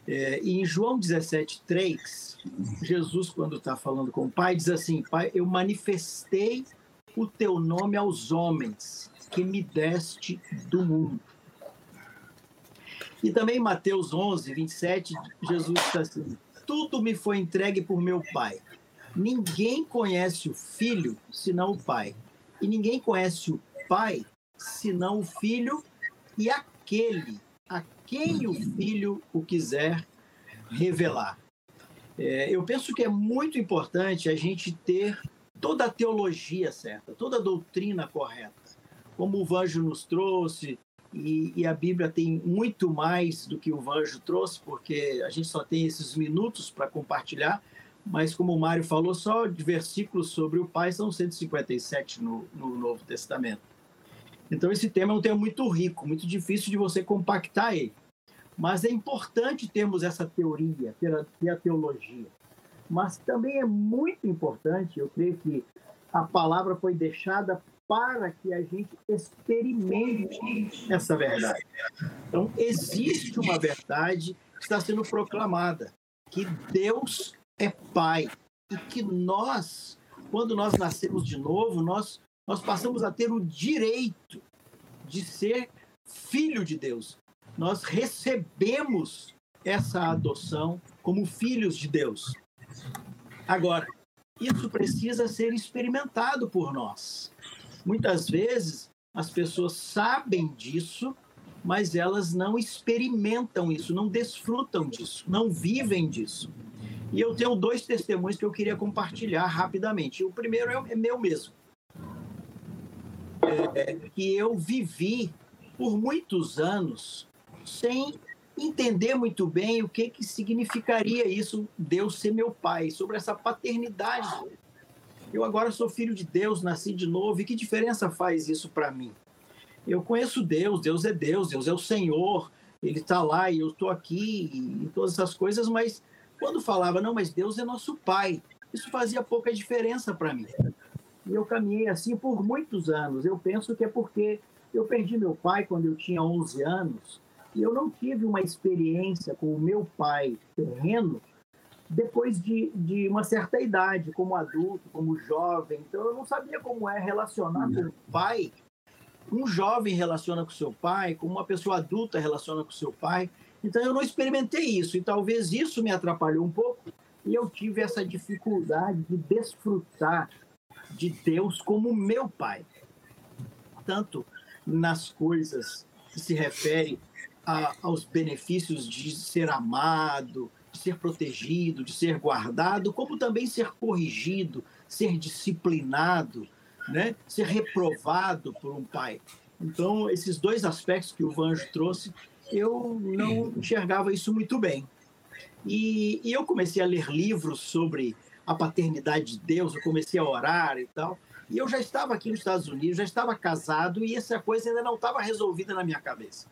É, em João 17, 3, Jesus, quando está falando com o Pai, diz assim: Pai, eu manifestei o teu nome aos homens que me deste do mundo. E também em Mateus 11, 27, Jesus diz assim: Tudo me foi entregue por meu Pai. Ninguém conhece o Filho senão o Pai. E ninguém conhece o Pai senão o Filho e aquele quem o Filho o quiser revelar. É, eu penso que é muito importante a gente ter toda a teologia certa, toda a doutrina correta. Como o Vanjo nos trouxe, e, e, a Bíblia tem muito mais do que o Vanjo trouxe, porque a gente só tem esses minutos para compartilhar, mas como o Mário falou, só de versículos sobre o Pai são 157 no, no Novo Testamento. Então esse tema é um tema muito rico, muito difícil de você compactar ele. Mas é importante termos essa teoria, ter a, ter a teologia. Mas também é muito importante, eu creio que a palavra foi deixada para que a gente experimente essa verdade. Então, existe uma verdade que está sendo proclamada, que Deus é Pai e que nós, quando nós nascemos de novo, nós, nós passamos a ter o direito de ser filho de Deus. Nós recebemos essa adoção como filhos de Deus. Agora, isso precisa ser experimentado por nós. Muitas vezes as pessoas sabem disso, mas elas não experimentam isso, não desfrutam disso, não vivem disso. E eu tenho dois testemunhos que eu queria compartilhar rapidamente. O primeiro é, é meu mesmo. Que eu vivi por muitos anos sem entender muito bem o que, que significaria isso, Deus ser meu pai, sobre essa paternidade eu agora sou filho de Deus, nasci de novo, e que diferença faz isso para mim? Eu conheço Deus, Deus é Deus, Deus é o Senhor, Ele está lá e eu estou aqui, e todas essas coisas, mas quando falava, não, mas Deus é nosso Pai, isso fazia pouca diferença para mim. E eu caminhei assim por muitos anos. Eu penso que é porque eu perdi meu pai quando eu tinha 11 anos, e eu não tive uma experiência com o meu pai terreno depois de, de uma certa idade, como adulto, como jovem. Então, eu não sabia como é relacionar com o pai. Um jovem relaciona com seu pai, como uma pessoa adulta relaciona com seu pai. Então, eu não experimentei isso. E talvez isso me atrapalhou um pouco. E eu tive essa dificuldade de desfrutar de Deus como meu pai. Tanto nas coisas que se refere a, aos benefícios de ser amado, de ser protegido, de ser guardado, como também ser corrigido, ser disciplinado, né? ser reprovado por um pai. Então, esses dois aspectos que o Vanjo trouxe, eu não enxergava isso muito bem. E, e, eu comecei a ler livros sobre a paternidade de Deus, eu comecei a orar e tal. E eu já estava aqui nos Estados Unidos, já estava casado e essa coisa ainda não estava resolvida na minha cabeça.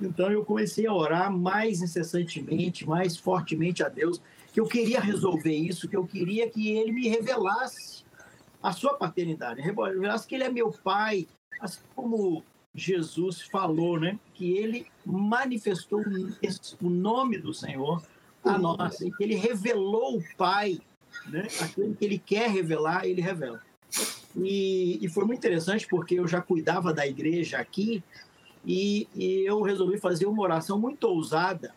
Então eu comecei a orar mais incessantemente, mais fortemente a Deus, que eu queria resolver isso, que eu queria que Ele me revelasse a sua paternidade, revelasse que Ele é meu Pai, assim como Jesus falou, né? Que Ele manifestou o nome do Senhor a nós, e que Ele revelou o Pai, né? Aquele que Ele quer revelar, Ele revela. E, e foi muito interessante porque eu já cuidava da igreja aqui e, e eu resolvi fazer uma oração muito ousada.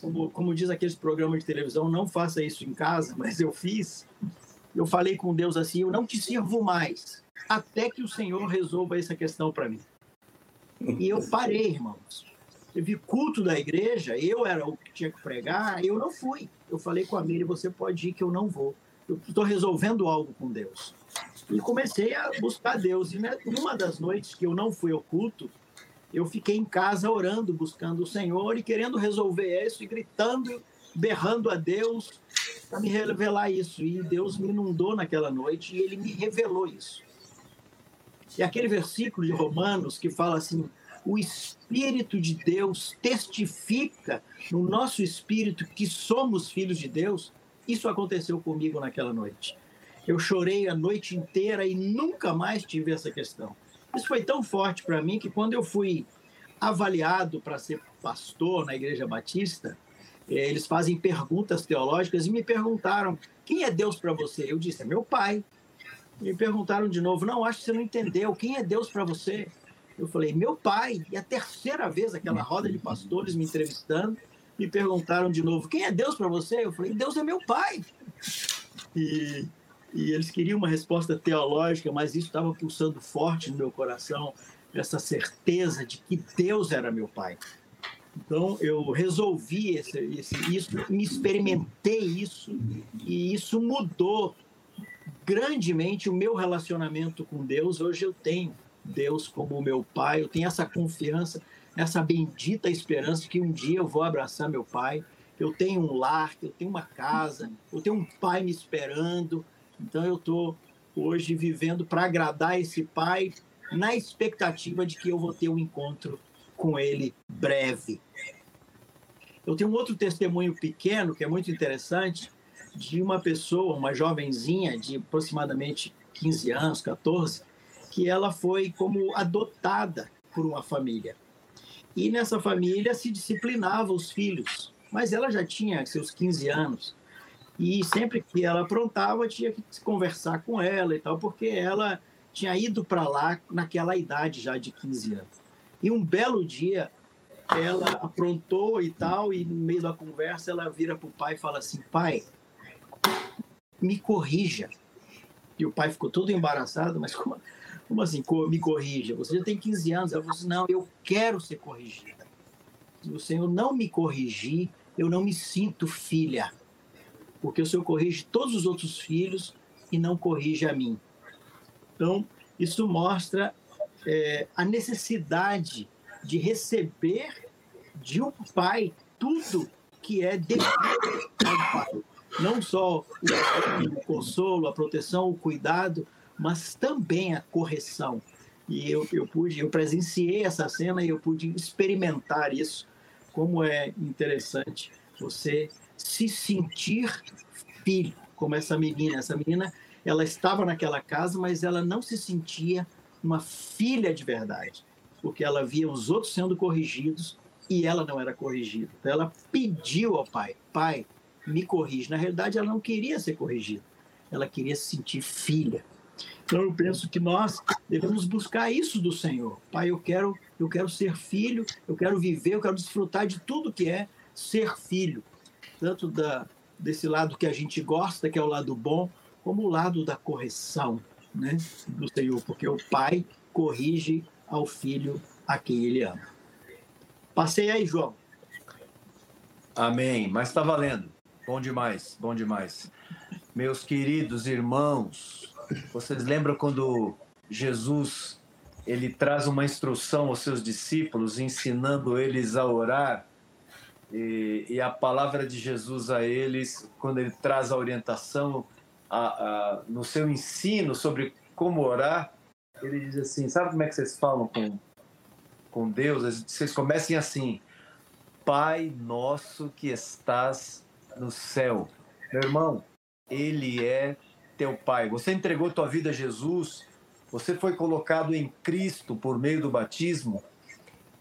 Como, como diz aqueles programas de televisão, não faça isso em casa, mas eu fiz. Eu falei com Deus assim: eu não te sirvo mais, até que o Senhor resolva essa questão para mim. E eu parei, irmãos. Teve culto da igreja, eu era o que tinha que pregar, eu não fui. Eu falei com a Miriam: você pode ir, que eu não vou. Eu estou resolvendo algo com Deus. E comecei a buscar Deus. E numa das noites que eu não fui ao culto, eu fiquei em casa orando, buscando o Senhor e querendo resolver isso e gritando, berrando a Deus para me revelar isso. E Deus me inundou naquela noite e ele me revelou isso. E aquele versículo de Romanos que fala assim: o Espírito de Deus testifica no nosso espírito que somos filhos de Deus. Isso aconteceu comigo naquela noite. Eu chorei a noite inteira e nunca mais tive essa questão. Isso foi tão forte para mim que quando eu fui avaliado para ser pastor na Igreja Batista, é, eles fazem perguntas teológicas e me perguntaram: quem é Deus para você? Eu disse: é meu pai. Me perguntaram de novo: não, acho que você não entendeu. Quem é Deus para você? Eu falei: meu pai. E a terceira vez, aquela roda de pastores me entrevistando, me perguntaram de novo: quem é Deus para você? Eu falei: Deus é meu pai. E, e eles queriam uma resposta teológica, mas isso estava pulsando forte no meu coração essa certeza de que Deus era meu pai. Então eu resolvi esse, esse, isso, me experimentei isso e isso mudou grandemente o meu relacionamento com Deus. Hoje eu tenho Deus como meu pai, eu tenho essa confiança, essa bendita esperança que um dia eu vou abraçar meu pai. Eu tenho um lar, eu tenho uma casa, eu tenho um pai me esperando. Então eu estou hoje vivendo para agradar esse pai, na expectativa de que eu vou ter um encontro com ele breve. Eu tenho um outro testemunho pequeno que é muito interessante de uma pessoa, uma jovenzinha de aproximadamente 15 anos, 14, que ela foi como adotada por uma família. E nessa família se disciplinava os filhos, mas ela já tinha seus 15 anos. E sempre que ela aprontava, tinha que conversar com ela e tal, porque ela tinha ido para lá naquela idade já de 15 anos. E um belo dia, ela aprontou e tal, e no meio da conversa ela vira para o pai e fala assim: Pai, me corrija. E o pai ficou todo embaraçado, mas como, como assim, me corrija? Você já tem 15 anos. Ela falou assim: Não, eu quero ser corrigida. Se o Senhor não me corrigir, eu não me sinto filha. Porque o Senhor corrige todos os outros filhos e não corrige a mim. Então, isso mostra é, a necessidade de receber de um pai tudo que é devido ao pai. Não só o, o consolo, a proteção, o cuidado, mas também a correção. E eu, eu pude, eu presenciei essa cena e eu pude experimentar isso. Como é interessante você se sentir filho, como essa menina. Essa menina, ela estava naquela casa, mas ela não se sentia uma filha de verdade, porque ela via os outros sendo corrigidos e ela não era corrigida. Então ela pediu ao pai: Pai, me corrige. Na realidade, ela não queria ser corrigida, ela queria se sentir filha. Então eu penso que nós devemos buscar isso do Senhor. Pai, eu quero, eu quero ser filho, eu quero viver, eu quero desfrutar de tudo que é ser filho, tanto da desse lado que a gente gosta, que é o lado bom, como o lado da correção, né, do Senhor, porque o pai corrige ao filho a quem ele ama. Passei aí, João. Amém. Mas está valendo. Bom demais, bom demais. Meus queridos irmãos, vocês lembram quando Jesus ele traz uma instrução aos seus discípulos, ensinando eles a orar? E, e a palavra de Jesus a eles, quando ele traz a orientação, a, a, no seu ensino sobre como orar, ele diz assim: sabe como é que vocês falam com, com Deus? Vocês comecem assim: Pai nosso que estás no céu. Meu irmão, Ele é teu Pai. Você entregou tua vida a Jesus, você foi colocado em Cristo por meio do batismo.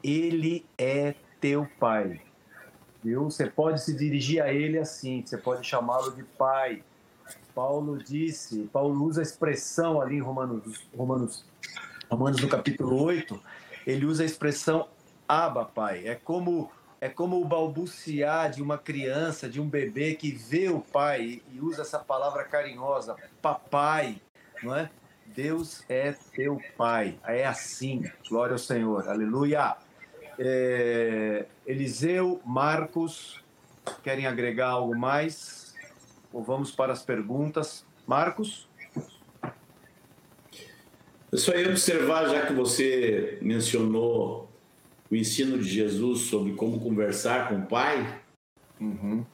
Ele é teu Pai. Viu? Você pode se dirigir a Ele assim, você pode chamá-lo de Pai. Paulo disse, Paulo usa a expressão ali em Romanos, Romanos, Romanos no capítulo 8, ele usa a expressão Aba, pai. É como é como o balbuciar de uma criança, de um bebê que vê o pai e usa essa palavra carinhosa, papai, não é? Deus é teu pai. É assim. Glória ao Senhor. Aleluia. É, Eliseu, Marcos, querem agregar algo mais? ou vamos para as perguntas? Marcos? Eu só ia observar, já que você mencionou o ensino de Jesus sobre como conversar com o Pai, uhum.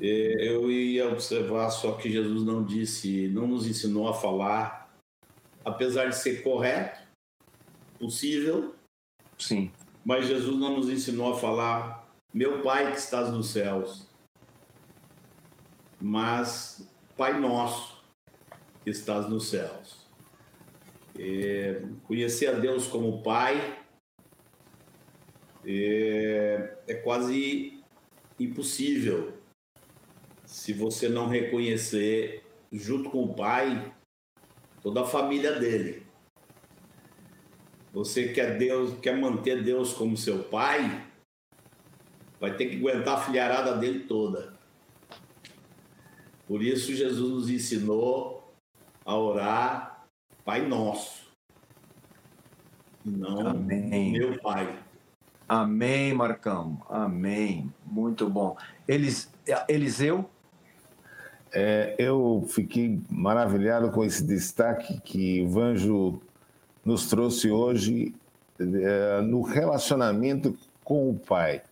É, eu ia observar só que Jesus não disse, não nos ensinou a falar, apesar de ser correto, possível. Sim. Mas Jesus não nos ensinou a falar, meu Pai que estás nos céus mas Pai Nosso que estás nos céus. É, conhecer a Deus como Pai é, é quase impossível se você não reconhecer, junto com o pai, toda a família dele. Você quer Deus, quer manter Deus como seu pai, vai ter que aguentar a filharada dele toda. Por isso Jesus nos ensinou a orar Pai Nosso. Não Amém. meu Pai. Amém, Marcão. Amém. Muito bom. Elis, Eliseu? É, eu fiquei maravilhado com esse destaque que o Vanjo nos trouxe hoje é, no relacionamento com o pai.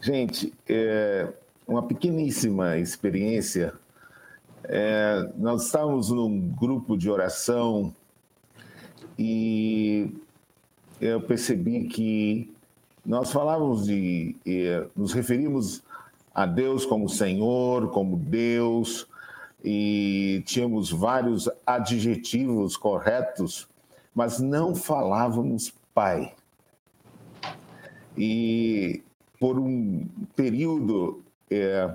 Gente, é, uma pequeníssima experiência. É, nós estávamos num grupo de oração e eu percebi que nós falávamos de, nos referimos a Deus como Senhor, como Deus, e tínhamos vários adjetivos corretos, mas não falávamos Pai. E por um período é,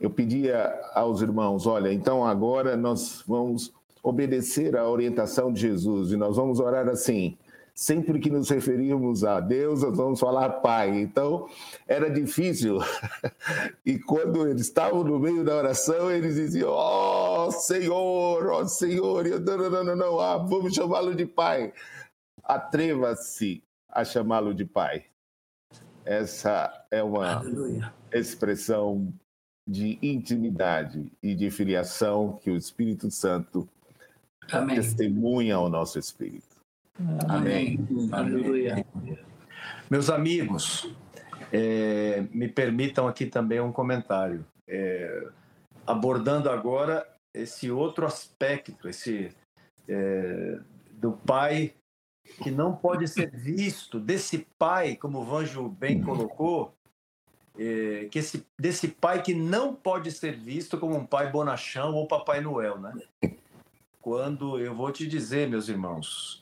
eu pedia aos irmãos: olha, então agora nós vamos obedecer à orientação de Jesus e nós vamos orar assim. Sempre que nos referirmos a Deus, nós vamos falar Pai. Então, era difícil. E quando eles estavam no meio da oração, eles diziam: Ó oh, Senhor, ó oh, Senhor. E eu, não, não, não, não, ah, vamos chamá-lo de Pai. Atreva-se a chamá-lo de Pai. Essa é uma Aleluia. expressão de intimidade e de filiação que o Espírito Santo Amém. testemunha ao nosso espírito. Amém. Aleluia. Meus amigos, é, me permitam aqui também um comentário. É, abordando agora esse outro aspecto, esse é, do pai que não pode ser visto, desse pai, como o Vanjo bem colocou, é, que esse, desse pai que não pode ser visto como um pai bonachão ou Papai Noel, né? Quando eu vou te dizer, meus irmãos,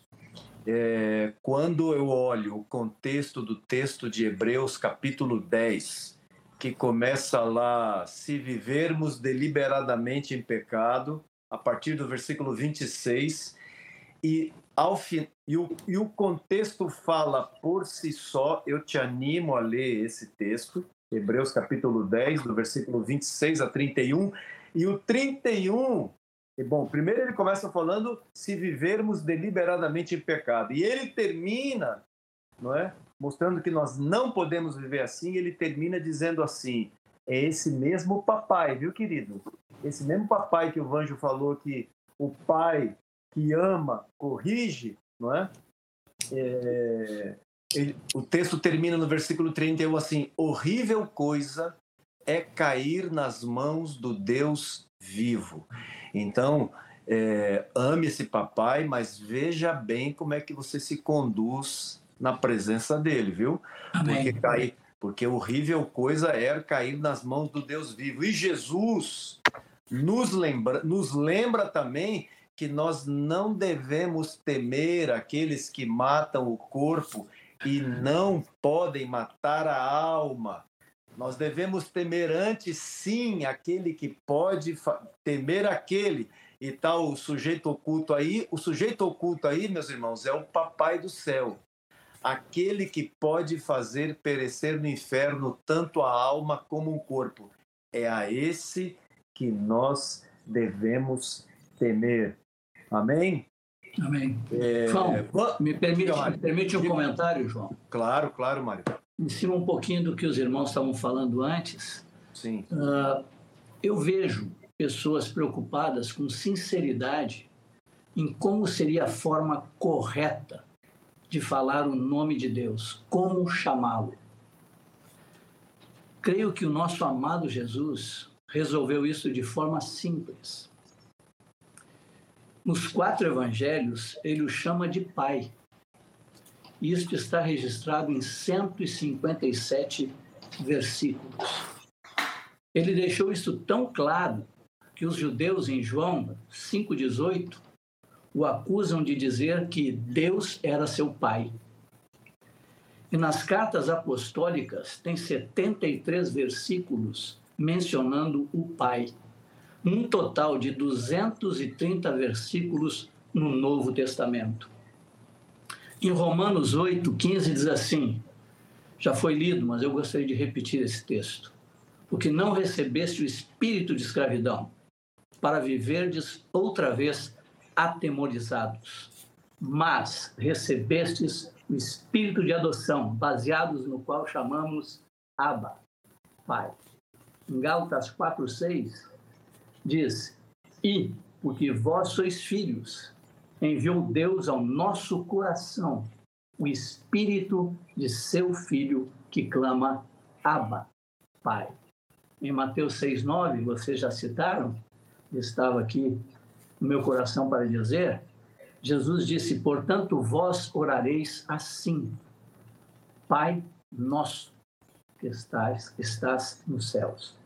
é, quando eu olho o contexto do texto de Hebreus, capítulo 10, que começa lá, se vivermos deliberadamente em pecado, a partir do versículo 26, e, ao e, o, e o contexto fala por si só, eu te animo a ler esse texto, Hebreus capítulo 10, do versículo 26 a 31. E o 31, e bom, primeiro ele começa falando se vivermos deliberadamente em pecado. E ele termina, não é? Mostrando que nós não podemos viver assim, ele termina dizendo assim: é esse mesmo papai, viu, querido? Esse mesmo papai que o Vanjo falou que o pai que ama corrige, não é? é ele, o texto termina no versículo 31 assim: horrível coisa é cair nas mãos do Deus vivo. Então, é, ame esse papai, mas veja bem como é que você se conduz na presença dele, viu? Amém. Porque, cair, porque horrível coisa é cair nas mãos do Deus vivo. E Jesus nos lembra, nos lembra também que nós não devemos temer aqueles que matam o corpo e não podem matar a alma. Nós devemos temer antes, sim, aquele que pode temer aquele. E tal tá o sujeito oculto aí. O sujeito oculto aí, meus irmãos, é o papai do céu. Aquele que pode fazer perecer no inferno tanto a alma como o corpo. É a esse que nós devemos temer. Amém? Amém. É... João, me permite, me permite um comentário, João? Claro, claro, Mário. Em cima um pouquinho do que os irmãos estavam falando antes. Sim. Uh, eu vejo pessoas preocupadas com sinceridade em como seria a forma correta de falar o nome de Deus, como chamá-lo. Creio que o nosso amado Jesus resolveu isso de forma simples. Nos quatro evangelhos, ele o chama de Pai. Isto está registrado em 157 versículos. Ele deixou isso tão claro que os judeus em João 5,18 o acusam de dizer que Deus era seu pai. E nas cartas apostólicas tem 73 versículos mencionando o Pai. Um total de 230 versículos no Novo Testamento. Em Romanos 8, 15 diz assim: já foi lido, mas eu gostaria de repetir esse texto. Porque não recebeste o espírito de escravidão para viverdes outra vez atemorizados, mas recebestes o espírito de adoção, baseados no qual chamamos Abba, Pai. Em Gálatas 4:6 diz: "E porque vós sois filhos, enviou Deus ao nosso coração o espírito de seu filho que clama Abba, Pai." Em Mateus 6:9, vocês já citaram, estava aqui no meu coração para dizer, Jesus disse: Portanto, vós orareis assim, Pai nosso que estás, estás nos céus.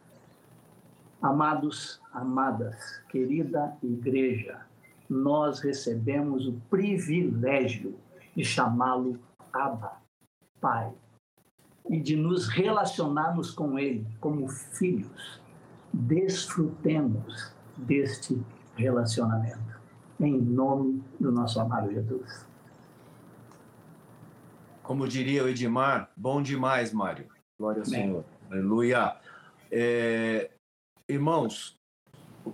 Amados, amadas, querida igreja, nós recebemos o privilégio de chamá-lo Abba, Pai, e de nos relacionarmos com Ele como filhos. Desfrutemos deste relacionamento. Em nome do nosso amado Jesus. Como diria o Edmar, bom demais, Mário. Glória ao Senhor. Aleluia. É, irmãos,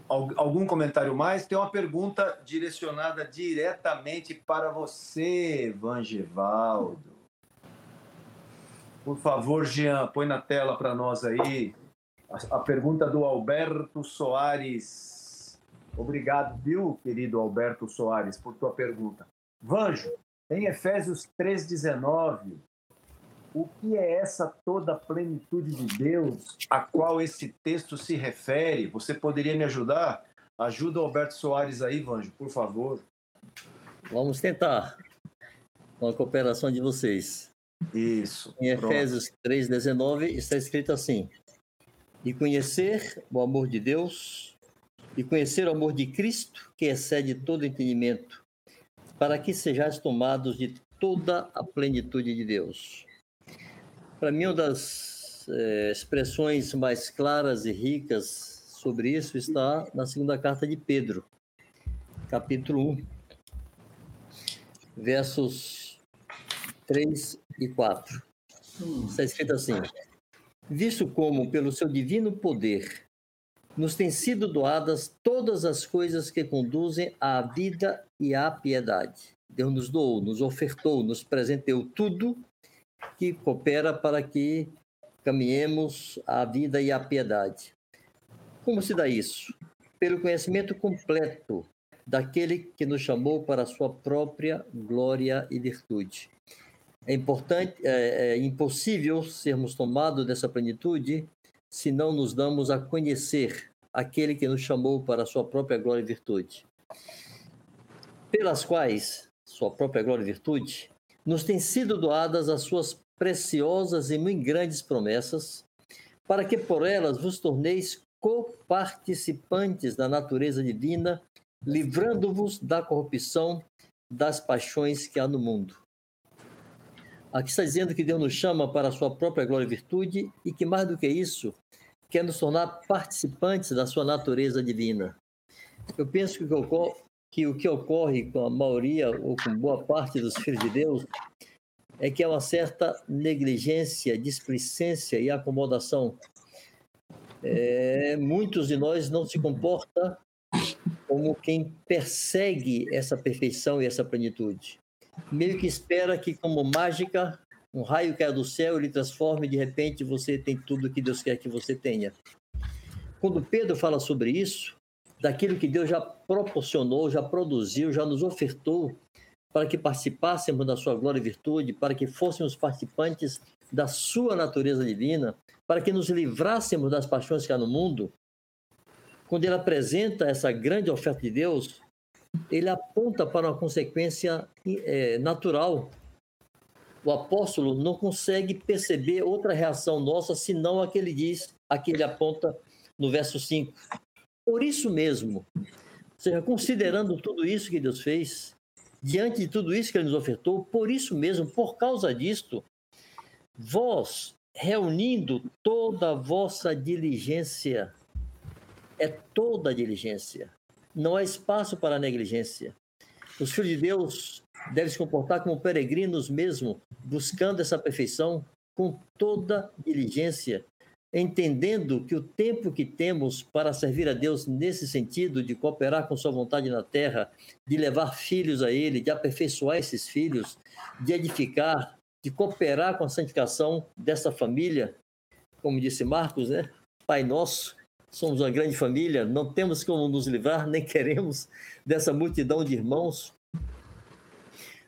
algum comentário mais? Tem uma pergunta direcionada diretamente para você, Vangevaldo. Por favor, Jean, põe na tela para nós aí a, pergunta do Alberto Soares. Obrigado, viu, querido Alberto Soares, por tua pergunta. Vanjo, em Efésios 3,19, o que é essa toda plenitude de Deus a qual esse texto se refere? Você poderia me ajudar? Ajuda o Alberto Soares aí, Vanjo, por favor. Vamos tentar, com a cooperação de vocês. Isso. Em Efésios 3,19 está escrito assim: E conhecer o amor de Deus e conhecer o amor de Cristo, que excede todo entendimento, para que sejais tomados de toda a plenitude de Deus. Para mim, uma das é, expressões mais claras e ricas sobre isso está na segunda carta de Pedro, capítulo 1, versos 3 e 4. Está escrito assim: Visto como, pelo seu divino poder, nos têm sido doadas todas as coisas que conduzem à vida e à piedade. Deus nos doou, nos ofertou, nos presenteou tudo que coopera para que caminhemos à vida e à piedade. Como se dá isso? Pelo conhecimento completo daquele que nos chamou para a sua própria glória e virtude. É importante, é, é impossível sermos tomados dessa plenitude se não nos damos a conhecer aquele que nos chamou para a sua própria glória e virtude, pelas quais, sua própria glória e virtude, nos têm sido doadas as suas preciosas e muito grandes promessas, para que por elas vos torneis coparticipantes da natureza divina, livrando-vos da corrupção das paixões que há no mundo. Aqui está dizendo que Deus nos chama para a sua própria glória e virtude e que mais do que isso, quer nos tornar participantes da sua natureza divina. Eu penso que o, que, que o que ocorre com a maioria ou com boa parte dos filhos de Deus é que há uma certa negligência, displicência e acomodação. É, muitos de nós não se comportam como quem persegue essa perfeição e essa plenitude. Meio que espera que, como mágica, um raio cai do céu, ele transforma e de repente você tem tudo que Deus quer que você tenha. Quando Pedro fala sobre isso, daquilo que Deus já proporcionou, já produziu, já nos ofertou para que participássemos da sua glória e virtude, para que fôssemos participantes da sua natureza divina, para que nos livrássemos das paixões que há no mundo, quando ele apresenta essa grande oferta de Deus, ele aponta para uma consequência é, natural o apóstolo não consegue perceber outra reação nossa senão a que ele diz, a que ele aponta no verso 5. Por isso mesmo, ou seja, considerando tudo isso que Deus fez, diante de tudo isso que ele nos ofertou, por isso mesmo, por causa disto, vós, reunindo toda a vossa diligência, é toda a diligência, não há espaço para negligência. Os filhos de Deus devem se comportar como peregrinos mesmo, buscando essa perfeição com toda diligência, entendendo que o tempo que temos para servir a Deus nesse sentido, de cooperar com Sua vontade na terra, de levar filhos a Ele, de aperfeiçoar esses filhos, de edificar, de cooperar com a santificação dessa família, como disse Marcos, né? Pai nosso, somos uma grande família, não temos como nos livrar, nem queremos dessa multidão de irmãos,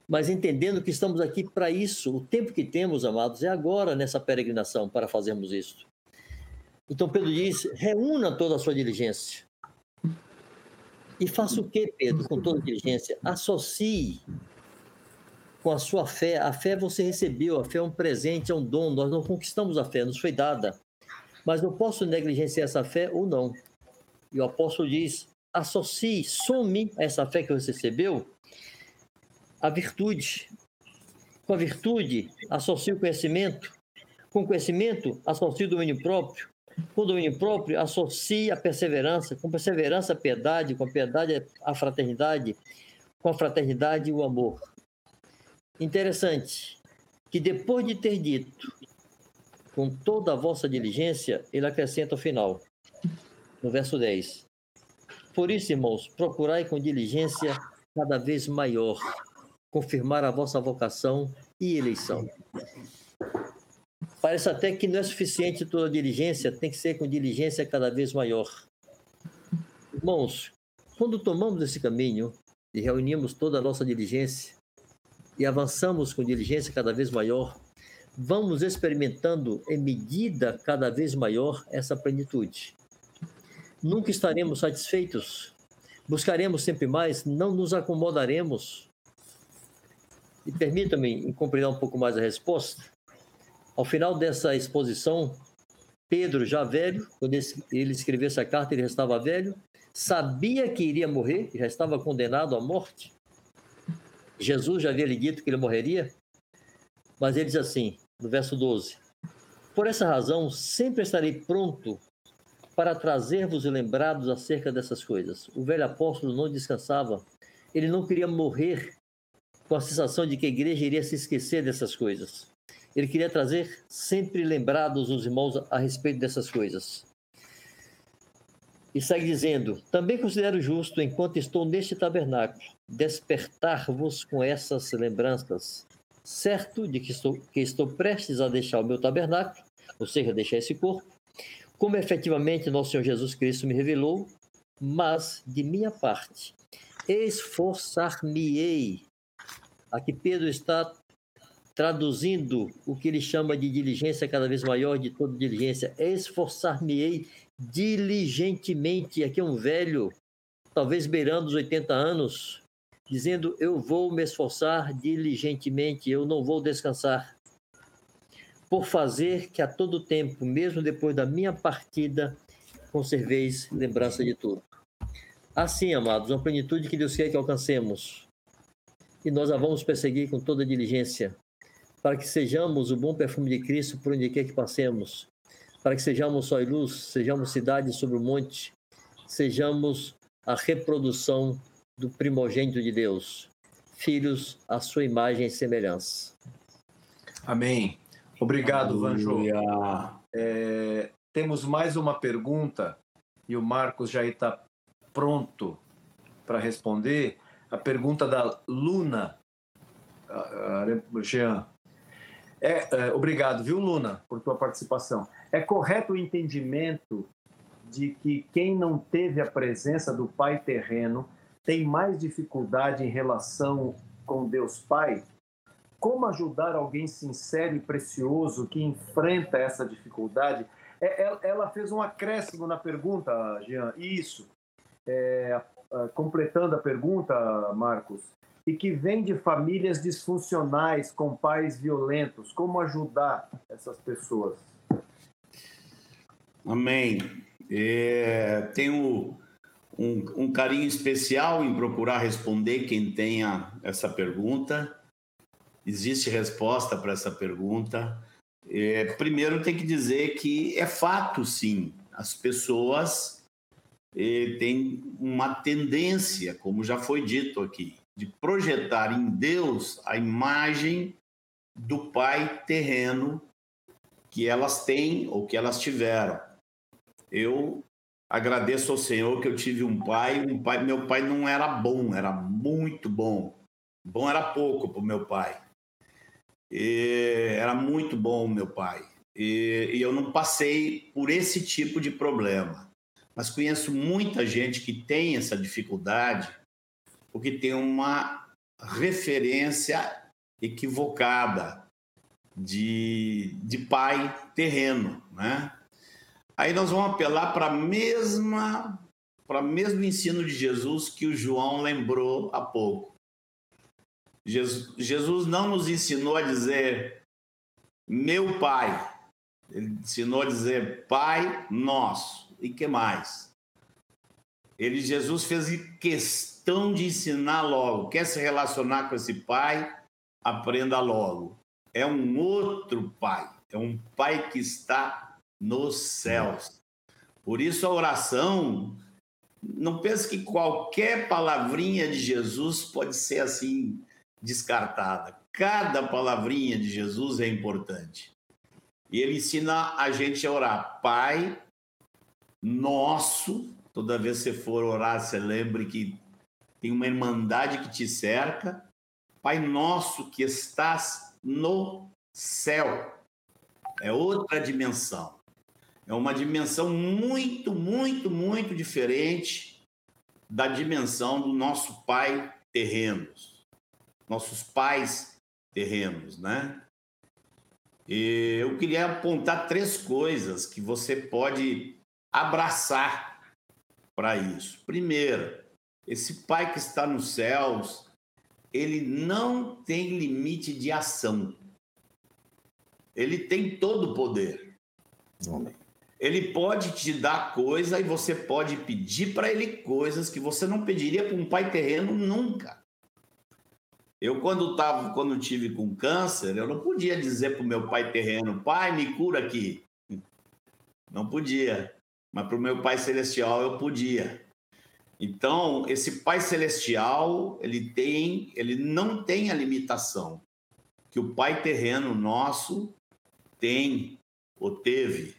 mas entendendo que estamos aqui para isso, o tempo que temos, amados, é agora nessa peregrinação para fazermos isso. Então Pedro diz: reúna toda a sua diligência. E faça o que, Pedro, com toda diligência? Associe com a sua fé. A fé você recebeu, a fé é um presente, é um dom. Nós não conquistamos a fé, nos foi dada. Mas eu posso negligenciar essa fé ou não. E o apóstolo diz: associe, some essa fé que você recebeu a virtude. Com a virtude, associe o conhecimento. Com o conhecimento, associe o domínio próprio. Com o domínio próprio, associe a perseverança. Com perseverança, a piedade. Com a piedade, a fraternidade. Com a fraternidade, o amor. Interessante que depois de ter dito com toda a vossa diligência, ele acrescenta ao final, no verso 10. Por isso, irmãos, procurai com diligência cada vez maior confirmar a vossa vocação e eleição. Parece até que não é suficiente toda diligência, tem que ser com diligência cada vez maior. Irmãos, quando tomamos esse caminho e reunimos toda a nossa diligência e avançamos com diligência cada vez maior, vamos experimentando em medida cada vez maior essa plenitude. Nunca estaremos satisfeitos, buscaremos sempre mais, não nos acomodaremos, e permita-me compreender um pouco mais a resposta. Ao final dessa exposição, Pedro, já velho, quando ele escreveu essa carta, ele já estava velho, sabia que iria morrer, já estava condenado à morte. Jesus já havia lhe dito que ele morreria, mas ele diz assim, no verso 12: Por essa razão, sempre estarei pronto para trazer-vos lembrados acerca dessas coisas. O velho apóstolo não descansava, ele não queria morrer com a sensação de que a igreja iria se esquecer dessas coisas. Ele queria trazer sempre lembrados os irmãos a respeito dessas coisas. E segue dizendo: Também considero justo, enquanto estou neste tabernáculo, despertar-vos com essas lembranças, certo de que estou, que estou prestes a deixar o meu tabernáculo, ou seja, deixar esse corpo, como efetivamente nosso Senhor Jesus Cristo me revelou, mas de minha parte, esforçar-me-ei Aqui Pedro está traduzindo o que ele chama de diligência cada vez maior, de toda diligência. Esforçar-me-ei diligentemente. Aqui é um velho, talvez beirando os 80 anos, dizendo: Eu vou me esforçar diligentemente, eu não vou descansar. Por fazer que a todo tempo, mesmo depois da minha partida, conserveis lembrança de tudo. Assim, amados, uma plenitude que Deus quer que alcancemos e nós a vamos perseguir com toda diligência, para que sejamos o bom perfume de Cristo por onde quer que passemos, para que sejamos só e luz, sejamos cidade sobre o monte, sejamos a reprodução do primogênito de Deus, filhos à sua imagem e semelhança. Amém. Obrigado, Vanjo. É, temos mais uma pergunta e o Marcos já está pronto para responder a pergunta da Luna. Jean. É, é, obrigado, viu, Luna, por tua participação. É correto o entendimento de que quem não teve a presença do Pai terreno tem mais dificuldade em relação com Deus Pai? Como ajudar alguém sincero e precioso que enfrenta essa dificuldade? É, é ela fez um acréscimo na pergunta, Jean. Isso. É, completando a pergunta, Marcos, e que vem de famílias disfuncionais com pais violentos. Como ajudar essas pessoas? Amém. É, tenho um, um, carinho especial em procurar responder quem tenha essa pergunta. Existe resposta para essa pergunta. É, primeiro tem que dizer que é fato, sim. As pessoas é, têm uma tendência, como já foi dito aqui, de projetar em Deus a imagem do pai terreno que elas têm ou que elas tiveram. Eu agradeço ao Senhor que eu tive um pai, um pai, meu pai não era bom, era muito bom. Bom era pouco para o meu pai. E era muito bom meu pai. E, e eu não passei por esse tipo de problema. Mas conheço muita gente que tem essa dificuldade porque tem uma referência equivocada de, de pai terreno, né? Aí nós vamos apelar para a mesma para o mesmo ensino de Jesus que o João lembrou há pouco. Jesus, não nos ensinou a dizer meu pai. Ele ensinou a dizer pai nosso. E que mais? Ele Jesus fez questão de ensinar logo. Quer se relacionar com esse pai? Aprenda logo. É um outro pai. É um pai que está nos céus. Por isso a oração não pense que qualquer palavrinha de Jesus pode ser assim descartada. Cada palavrinha de Jesus é importante. E ele ensina a gente a orar. Pai nosso, toda vez que você for orar, você lembre que tem uma irmandade que te cerca. Pai nosso que estás no céu. É outra dimensão. É uma dimensão muito, muito, muito diferente da dimensão do nosso pai terrenos nossos pais terrenos, né? E eu queria apontar três coisas que você pode abraçar para isso. Primeiro, esse pai que está nos céus, ele não tem limite de ação. Ele tem todo o poder. Ele pode te dar coisa e você pode pedir para ele coisas que você não pediria para um pai terreno nunca. Eu, quando, tava, quando tive com câncer, eu não podia dizer para o meu pai terreno, pai, me cura aqui. Não podia. Mas para o meu pai celestial eu podia. Então, esse pai celestial, ele tem, ele não tem a limitação que o pai terreno nosso tem ou teve.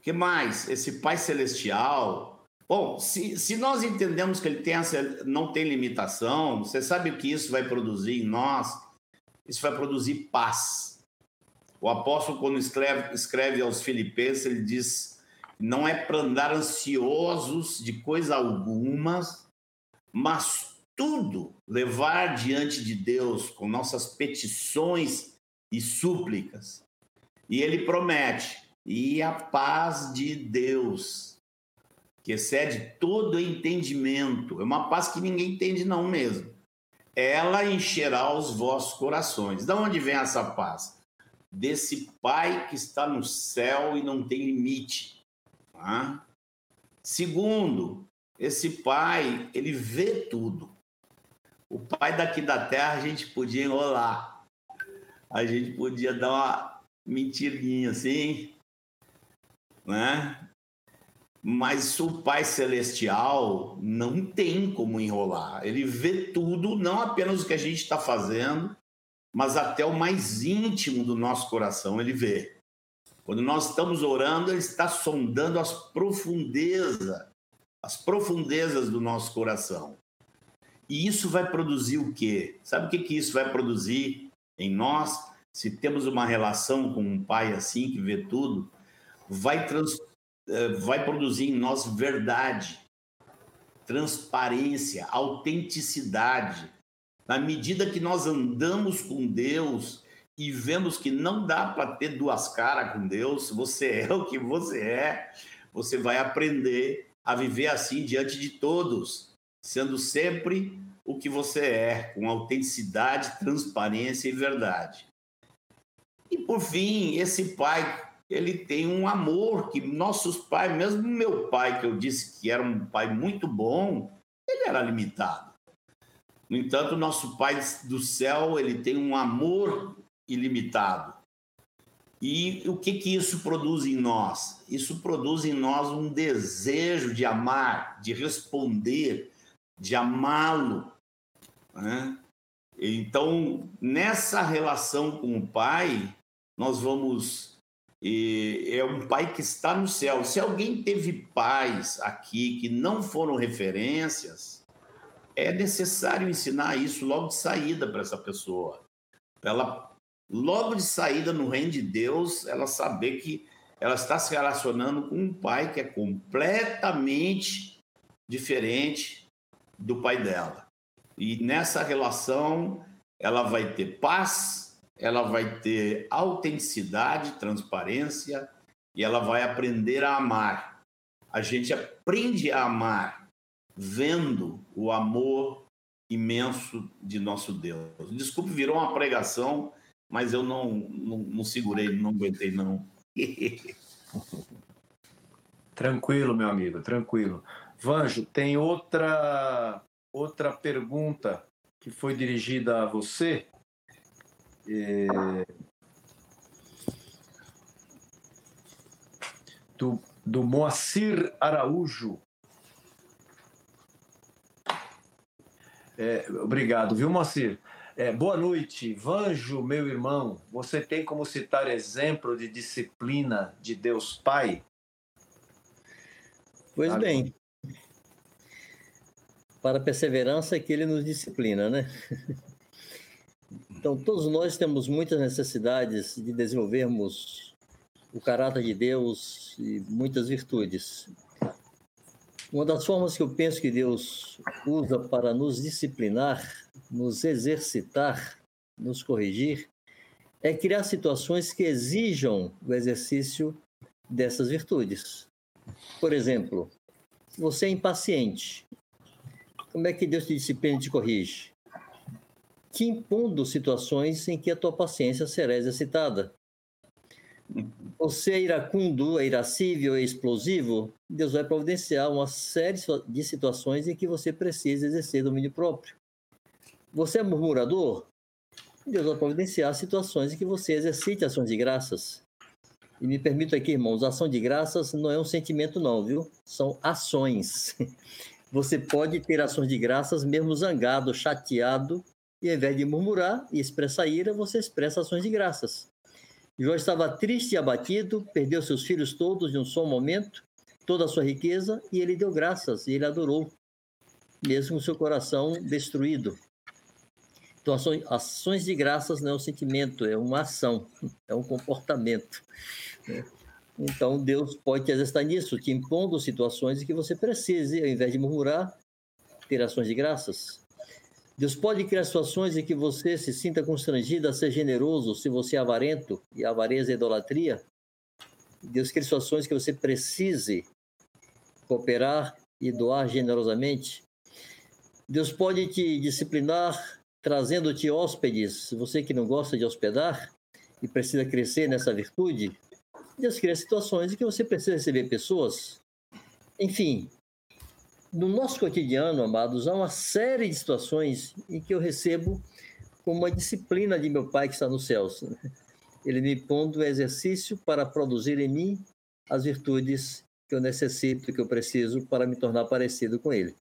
O que mais? Esse pai celestial, Bom, se, se nós entendemos que ele tem essa, não tem limitação, você sabe o que isso vai produzir em nós? Isso vai produzir paz. O apóstolo, quando escreve, escreve aos Filipenses, ele diz: não é para andar ansiosos de coisa alguma, mas tudo levar diante de Deus com nossas petições e súplicas. E ele promete: e a paz de Deus, que excede todo entendimento. É uma paz que ninguém entende, não mesmo. Ela encherá os vossos corações. De onde vem essa paz? Desse Pai que está no céu e não tem limite. Tá? Segundo, esse Pai, ele vê tudo. O Pai daqui da terra a gente podia enrolar. A gente podia dar uma mentirinha assim, né? Mas o Pai Celestial não tem como enrolar. Ele vê tudo, não apenas o que a gente está fazendo, mas até o mais íntimo do nosso coração ele vê. Quando nós estamos orando, ele está sondando as profundezas, as profundezas do nosso coração. E isso vai produzir o quê? Sabe o que, que isso vai produzir em nós? Se temos uma relação com um pai assim que vê tudo, vai trans eh, vai produzir em nós verdade, transparência, autenticidade. Na medida que nós andamos com Deus e vemos que não dá para ter duas caras com Deus, você é o que você é, você vai aprender a viver assim diante de todos, sendo sempre o que você é, com autenticidade, transparência e verdade. E por fim, esse pai ele tem um amor que nossos pais, mesmo meu pai, que eu disse que era um pai muito bom, ele era limitado. No entanto, nosso Pai do céu, ele tem um amor ilimitado. E o que, que isso produz em nós? Isso produz em nós um desejo de amar, de responder, de amá-lo. Né? Então, nessa relação com o Pai, nós vamos. É um Pai que está no céu. Se alguém teve pais aqui que não foram referências, é necessário ensinar isso logo de saída para essa pessoa. Para ela logo de saída no reino de Deus, ela saber que ela está se relacionando com um pai que é completamente diferente do pai dela. E nessa relação, ela vai ter paz, ela vai ter autenticidade, transparência e ela vai aprender a amar. A gente aprende a amar vendo o amor imenso de nosso Deus. Desculpe, virou uma pregação, mas eu não, não, não segurei, não aguentei, não. tranquilo, meu amigo, tranquilo. Vanjo, tem outra, outra pergunta que foi dirigida a você. É... Do, do Moacir Araújo. É, obrigado, viu, Moacir? É, boa noite, Vanjo, meu irmão. Você tem como citar exemplo de disciplina de Deus Pai? Pois tá bem. Para a perseverança é que ele nos disciplina, né? Então, todos nós temos muitas necessidades de desenvolvermos o caráter de Deus e muitas virtudes. Uma das formas que eu penso que Deus usa para nos disciplinar, nos exercitar, nos corrigir, é criar situações que exijam o exercício dessas virtudes. Por exemplo, você é impaciente, como é que Deus te disciplina e te corrige? Te impondo situações em que a tua paciência será exercitada. Você é iracundo, é irascível, é explosivo, Deus vai providenciar uma série de situações em que você precisa exercer domínio próprio. Você é murmurador, Deus vai providenciar situações em que você exercite ações de graças. E me permito aqui, irmãos, ação de graças não é um sentimento não, viu? São ações. Você pode ter ações de graças mesmo zangado, chateado, e ao invés de murmurar e expressar ira, você expressa ações de graças. Jó estava triste e abatido, perdeu seus filhos todos de um só momento, toda a sua riqueza, e ele deu graças, e ele adorou, mesmo com seu coração destruído. Então, ações de graças não é um sentimento, é uma ação, é um comportamento. Então, Deus pode te exercitar nisso, te impondo situações em que você precise, ao invés de murmurar, ter ações de graças. Deus pode criar situações em que você se sinta constrangido a ser generoso se você é avarento, e avareza é idolatria. Deus cria situações que você precise cooperar e doar generosamente. Deus pode te disciplinar trazendo-te hóspedes, você que não gosta de hospedar e precisa crescer nessa virtude. Deus cria situações em que você precisa receber pessoas. Enfim, no nosso cotidiano, amados, há uma série de situações em que eu recebo como uma disciplina de meu Pai que está nos céus. Ele me pondo exercício para produzir em mim as virtudes que eu necessito, que eu preciso para me tornar parecido com Ele.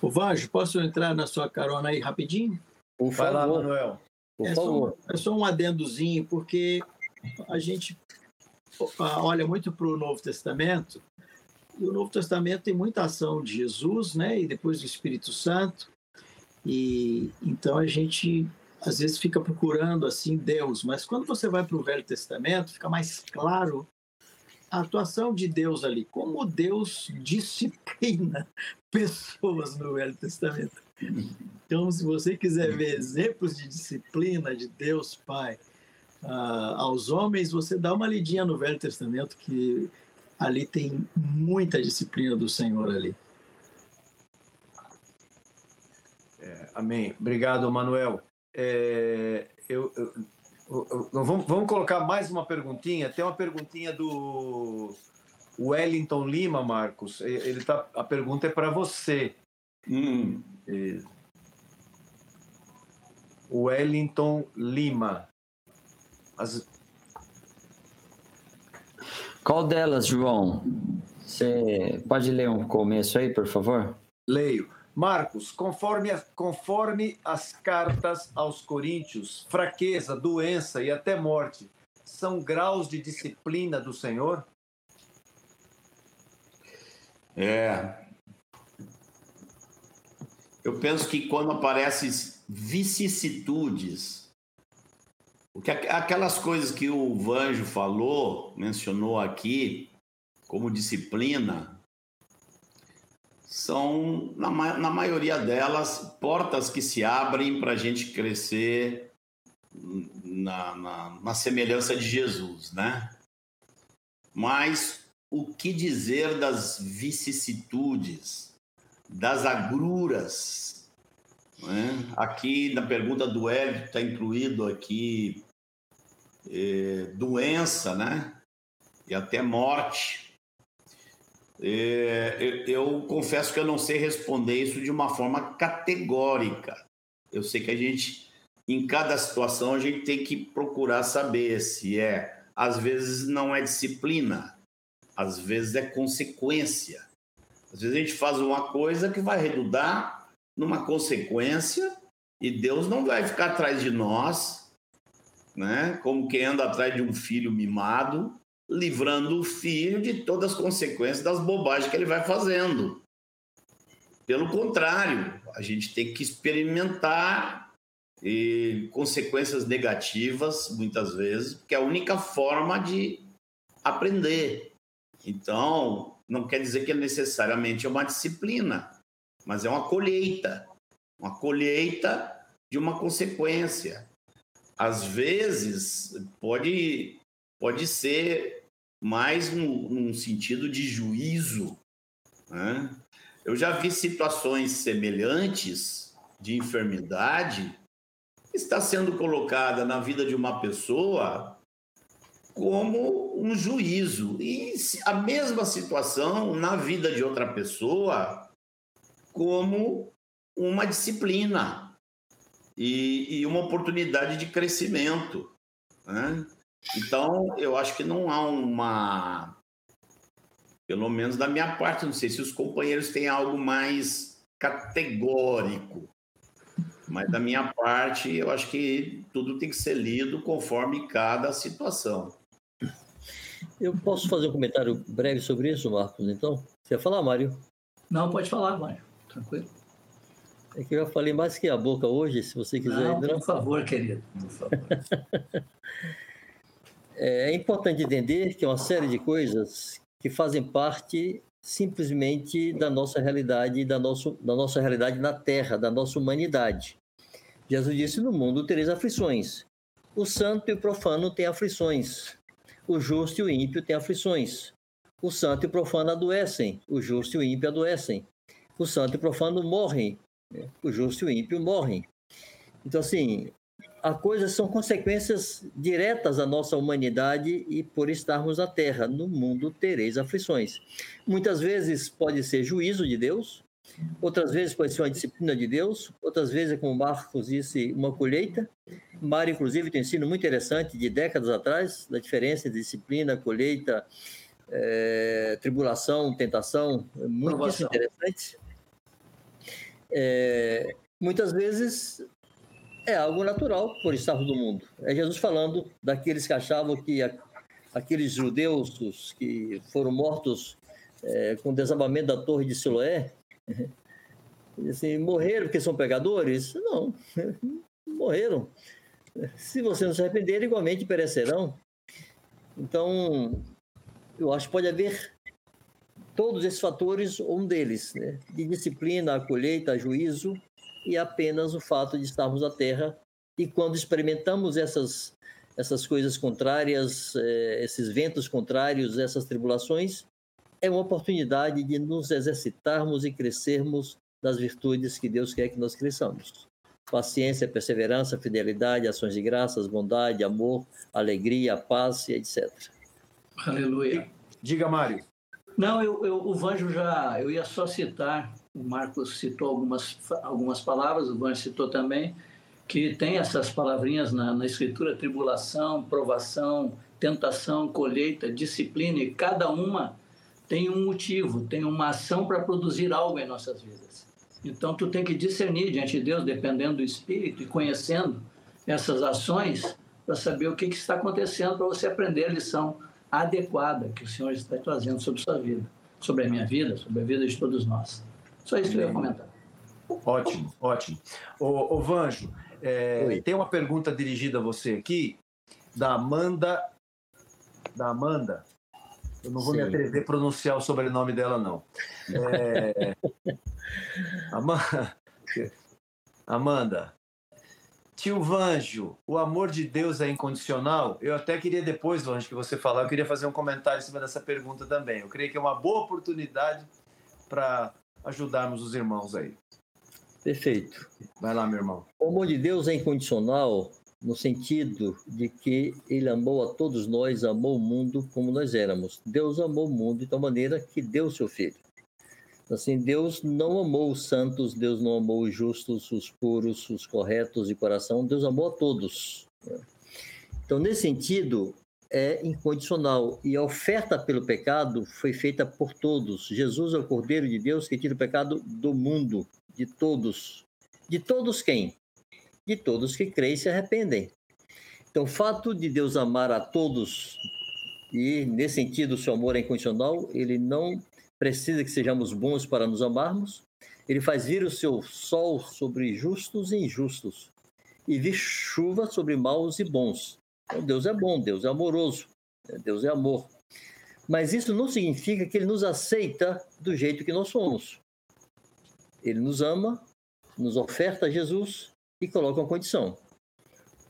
O Vanjo, posso entrar na sua carona aí rapidinho? Por favor, lá, Manuel. Por é favor. Só, é só um adendozinho, porque a gente olha muito para o Novo Testamento e o Novo Testamento tem muita ação de Jesus, né? E depois do Espírito Santo. E então a gente às vezes fica procurando assim Deus, mas quando você vai para o Velho Testamento, fica mais claro a atuação de Deus ali, como Deus disciplina pessoas no Velho Testamento. Então, se você quiser ver exemplos de disciplina de Deus Pai uh, aos homens, você dá uma lidinha no Velho Testamento que ali tem muita disciplina do Senhor ali. É, amém. Obrigado, Manuel. É, eu, eu, vamos, vamos colocar mais uma perguntinha. Tem uma perguntinha do Wellington Lima, Marcos. Ele tá, a pergunta é para você. Hum. Wellington Lima. As... Qual delas, João? Você pode ler um começo aí, por favor? Leio. Marcos, conforme, conforme as cartas aos Coríntios, fraqueza, doença e até morte são graus de disciplina do Senhor? É. Eu penso que quando aparecem vicissitudes, que aquelas coisas que o Vanjo falou, mencionou aqui, como disciplina, são, na, na maioria delas, portas que se abrem para a gente crescer na, na, na semelhança de Jesus, né? Mas o que dizer das vicissitudes, das agruras? Né? Aqui na pergunta do Hélio está incluído aqui é, doença, né? E até morte. É, eu, eu confesso que eu não sei responder isso de uma forma categórica. Eu sei que a gente, em cada situação, a gente tem que procurar saber se é, às vezes não é disciplina, às vezes é consequência. Às vezes a gente faz uma coisa que vai redundar numa consequência e Deus não vai ficar atrás de nós, né? Como quem anda atrás de um filho mimado, livrando o filho de todas as consequências das bobagens que ele vai fazendo. Pelo contrário, a gente tem que experimentar e consequências negativas muitas vezes, porque é a única forma de aprender. Então, não quer dizer que é necessariamente uma disciplina, mas é uma colheita, uma colheita de uma consequência. Às vezes pode pode ser mais num, num sentido de juízo. Né? Eu já vi situações semelhantes de enfermidade que está sendo colocada na vida de uma pessoa como um juízo. E a mesma situação na vida de outra pessoa como uma disciplina e, e uma oportunidade de crescimento. Né? Então, eu acho que não há uma. Pelo menos da minha parte, não sei se os companheiros têm algo mais categórico. Mas da minha parte, eu acho que tudo tem que ser lido conforme cada situação. Eu posso fazer um comentário breve sobre isso, Marcos, então? Você ia falar, Mário? Não, pode falar, Mário. Tranquilo. É que eu já falei mais que a boca hoje, se você quiser. Não, por favor, querido. Por favor. É, é importante entender que é uma série de coisas que fazem parte simplesmente da nossa realidade, da, nosso, da nossa realidade na Terra, da nossa humanidade. Jesus disse: No mundo tereis aflições. O santo e o profano têm aflições. O justo e o ímpio têm aflições. O santo e o profano adoecem. O justo e o ímpio adoecem. O santo e o profano morrem. O justo e o ímpio morrem. Então, assim, a coisas são consequências diretas da nossa humanidade e por estarmos na Terra. No mundo tereis aflições. Muitas vezes pode ser juízo de Deus, outras vezes pode ser uma disciplina de Deus, outras vezes, como Marcos disse, uma colheita. Mário, inclusive, tem um ensino muito interessante de décadas atrás, da diferença entre disciplina, colheita, é, tribulação, tentação, é muito interessante. É, muitas vezes é algo natural por estarmos no mundo. É Jesus falando daqueles que achavam que aqueles judeus que foram mortos é, com o desabamento da torre de Siloé, assim, morreram porque são pecadores? Não, morreram. Se você não se arrepender, igualmente perecerão. Então, eu acho que pode haver todos esses fatores, um deles, né? de disciplina, a colheita, a juízo, e apenas o fato de estarmos na Terra. E quando experimentamos essas, essas coisas contrárias, eh, esses ventos contrários, essas tribulações, é uma oportunidade de nos exercitarmos e crescermos das virtudes que Deus quer que nós cresçamos. Paciência, perseverança, fidelidade, ações de graças, bondade, amor, alegria, paz, etc. Aleluia. Diga, Mário. Não, eu, eu, o Vanjo já. Eu ia só citar, o Marcos citou algumas, algumas palavras, o Vanjo citou também. que tem essas palavrinhas na, na escritura: tribulação, provação, tentação, colheita, disciplina, e cada uma tem um motivo, tem uma ação para produzir algo em nossas vidas. Então, tu tem que discernir diante de Deus, dependendo do Espírito e conhecendo essas ações, para saber o que, que está acontecendo, para você aprender a lição adequada que o Senhor está trazendo sobre sua vida, sobre a minha vida, sobre a vida de todos nós. Só isso que eu ia comentar. Ótimo, ótimo. Ô, ô Vanjo, é, tem uma pergunta dirigida a você aqui, da Amanda. Da Amanda. Eu não vou Sim. me atrever a pronunciar o sobrenome dela, não. É... Amanda. Amanda, Tio Vanjo, o amor de Deus é incondicional? Eu até queria depois, Vanjo, que você falar, eu queria fazer um comentário em cima dessa pergunta também. Eu creio que é uma boa oportunidade para ajudarmos os irmãos aí. Perfeito. Vai lá, meu irmão. O amor de Deus é incondicional no sentido de que ele amou a todos nós, amou o mundo como nós éramos. Deus amou o mundo de tal maneira que deu o seu filho. Assim, Deus não amou os santos, Deus não amou os justos, os puros, os corretos de coração, Deus amou a todos. Então, nesse sentido, é incondicional. E a oferta pelo pecado foi feita por todos. Jesus é o Cordeiro de Deus que tira o pecado do mundo, de todos. De todos quem? De todos que creem e se arrependem. Então, o fato de Deus amar a todos, e nesse sentido o seu amor é incondicional, ele não precisa que sejamos bons para nos amarmos. Ele faz vir o seu sol sobre justos e injustos e vir chuva sobre maus e bons. Então, Deus é bom, Deus é amoroso, né? Deus é amor. Mas isso não significa que ele nos aceita do jeito que nós somos. Ele nos ama, nos oferta Jesus e coloca uma condição.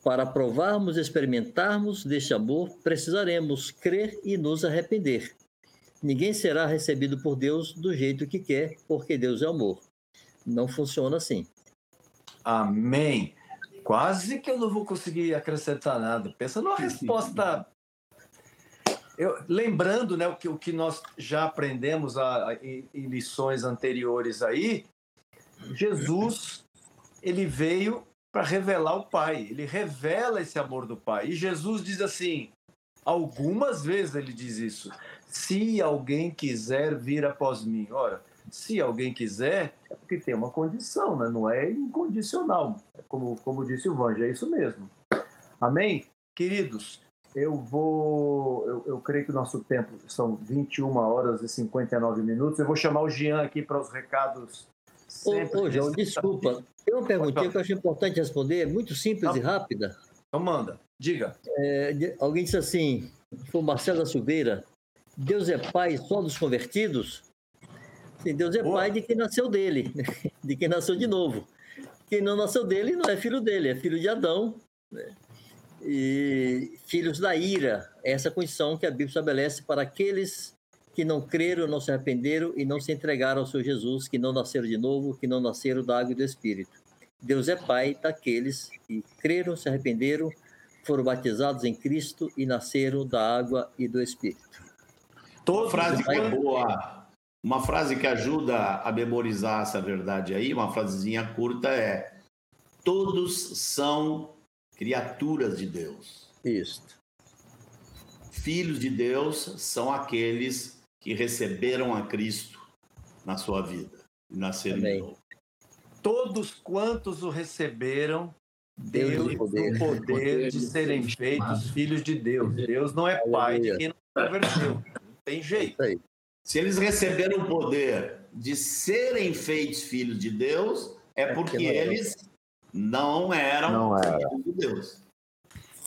Para provarmos experimentarmos deste amor, precisaremos crer e nos arrepender. Ninguém será recebido por Deus do jeito que quer, porque Deus é amor. Não funciona assim. Amém. Quase que eu não vou conseguir acrescentar nada. Pensa numa resposta. Eu, lembrando né, o, que, o que nós já aprendemos a, a, em, em lições anteriores aí, Jesus ele veio para revelar o Pai. Ele revela esse amor do Pai. E Jesus diz assim, algumas vezes ele diz isso se alguém quiser vir após mim. Ora, se alguém quiser, é porque tem uma condição, né? não é incondicional. Como, como disse o Vange, é isso mesmo. Amém? Queridos, eu vou. Eu, eu, creio que o nosso tempo são 21 horas e 59 minutos. Eu vou chamar o Jean aqui para os recados. Sempre ô, ô João, desculpa. Tem uma perguntinha que eu acho importante responder, é muito simples e rápida. Então manda, diga. É, alguém disse assim, foi Marcelo da Silveira, Deus é pai só dos convertidos? Sim, Deus é Boa. pai de quem nasceu dele, de quem nasceu de novo. Quem não nasceu dele não é filho dele, é filho de Adão. Né? E filhos da ira, é essa condição que a Bíblia estabelece para aqueles que não creram, não se arrependeram e não se entregaram ao seu Jesus, que não nasceram de novo, que não nasceram da água e do Espírito. Deus é pai daqueles que creram, se arrependeram, foram batizados em Cristo e nasceram da água e do Espírito. Todos uma frase que é boa, uma frase que ajuda a memorizar essa verdade aí, uma frasezinha curta é: todos são criaturas de Deus. Isso. Filhos de Deus são aqueles que receberam a Cristo na sua vida e nasceram de novo. Todos quantos o receberam, Deus o poder, poder de serem feitos filhos de Deus. Deus não é pai de quem não converteu tem jeito. Se eles receberam o poder de serem feitos filhos de Deus, é, é porque eles não eram não era. filhos de Deus.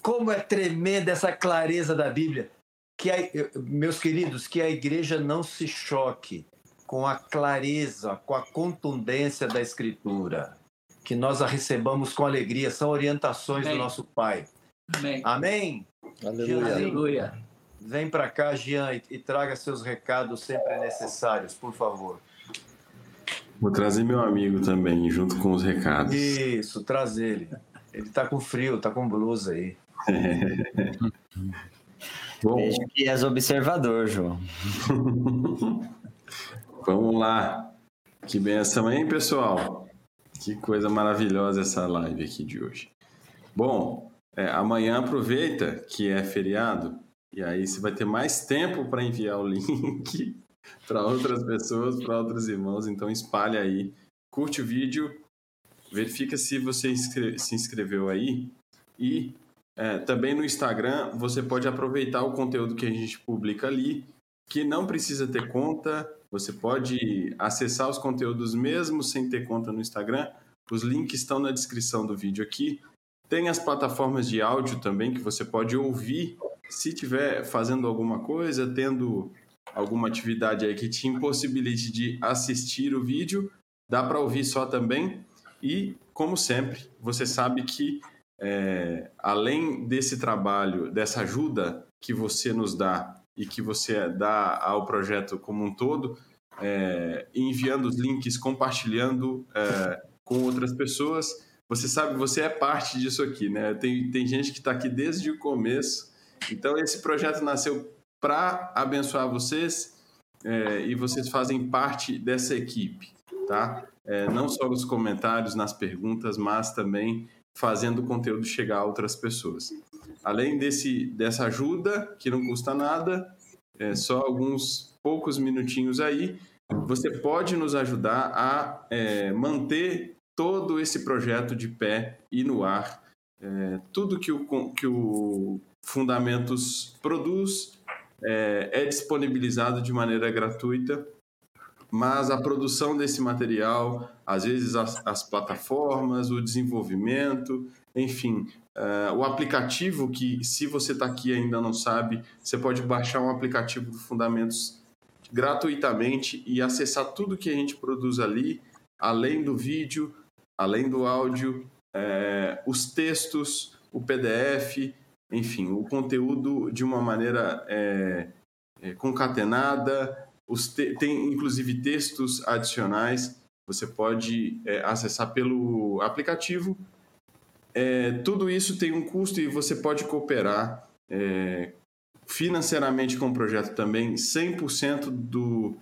Como é tremenda essa clareza da Bíblia. Que a, meus queridos, que a igreja não se choque com a clareza, com a contundência da Escritura. Que nós a recebamos com alegria, são orientações Amém. do nosso Pai. Amém. Amém. Aleluia. Aleluia. Vem para cá, Jean, e, e traga seus recados sempre necessários, por favor. Vou trazer meu amigo também, junto com os recados. Isso, traz ele. Ele tá com frio, tá com blusa aí. Bom. Vejo que és observador, João. Vamos lá. Que benção, hein, pessoal? Que coisa maravilhosa essa live aqui de hoje. Bom, é, amanhã aproveita que é feriado e aí você vai ter mais tempo para enviar o link para outras pessoas, para outros irmãos. Então espalha aí, curte o vídeo, verifica se você se inscreveu aí e é, também no Instagram você pode aproveitar o conteúdo que a gente publica ali, que não precisa ter conta, você pode acessar os conteúdos mesmo sem ter conta no Instagram. Os links estão na descrição do vídeo aqui. Tem as plataformas de áudio também que você pode ouvir se estiver fazendo alguma coisa, tendo alguma atividade aí que te impossibilite de assistir o vídeo, dá para ouvir só também. E, como sempre, você sabe que é, além desse trabalho, dessa ajuda que você nos dá e que você dá ao projeto como um todo, é, enviando os links, compartilhando é, com outras pessoas, você sabe, você é parte disso aqui, né? Tem, tem gente que está aqui desde o começo. Então, esse projeto nasceu para abençoar vocês é, e vocês fazem parte dessa equipe, tá? É, não só nos comentários, nas perguntas, mas também fazendo o conteúdo chegar a outras pessoas. Além desse, dessa ajuda, que não custa nada, é, só alguns poucos minutinhos aí, você pode nos ajudar a é, manter todo esse projeto de pé e no ar. É, tudo que o, que o Fundamentos produz é, é disponibilizado de maneira gratuita, mas a produção desse material, às vezes as, as plataformas, o desenvolvimento, enfim, uh, o aplicativo que, se você está aqui e ainda não sabe, você pode baixar um aplicativo do Fundamentos gratuitamente e acessar tudo que a gente produz ali, além do vídeo, além do áudio, é, os textos, o PDF, enfim, o conteúdo de uma maneira é, é, concatenada. Te tem inclusive textos adicionais. Você pode é, acessar pelo aplicativo. É, tudo isso tem um custo e você pode cooperar é, financeiramente com o projeto também. 100% do,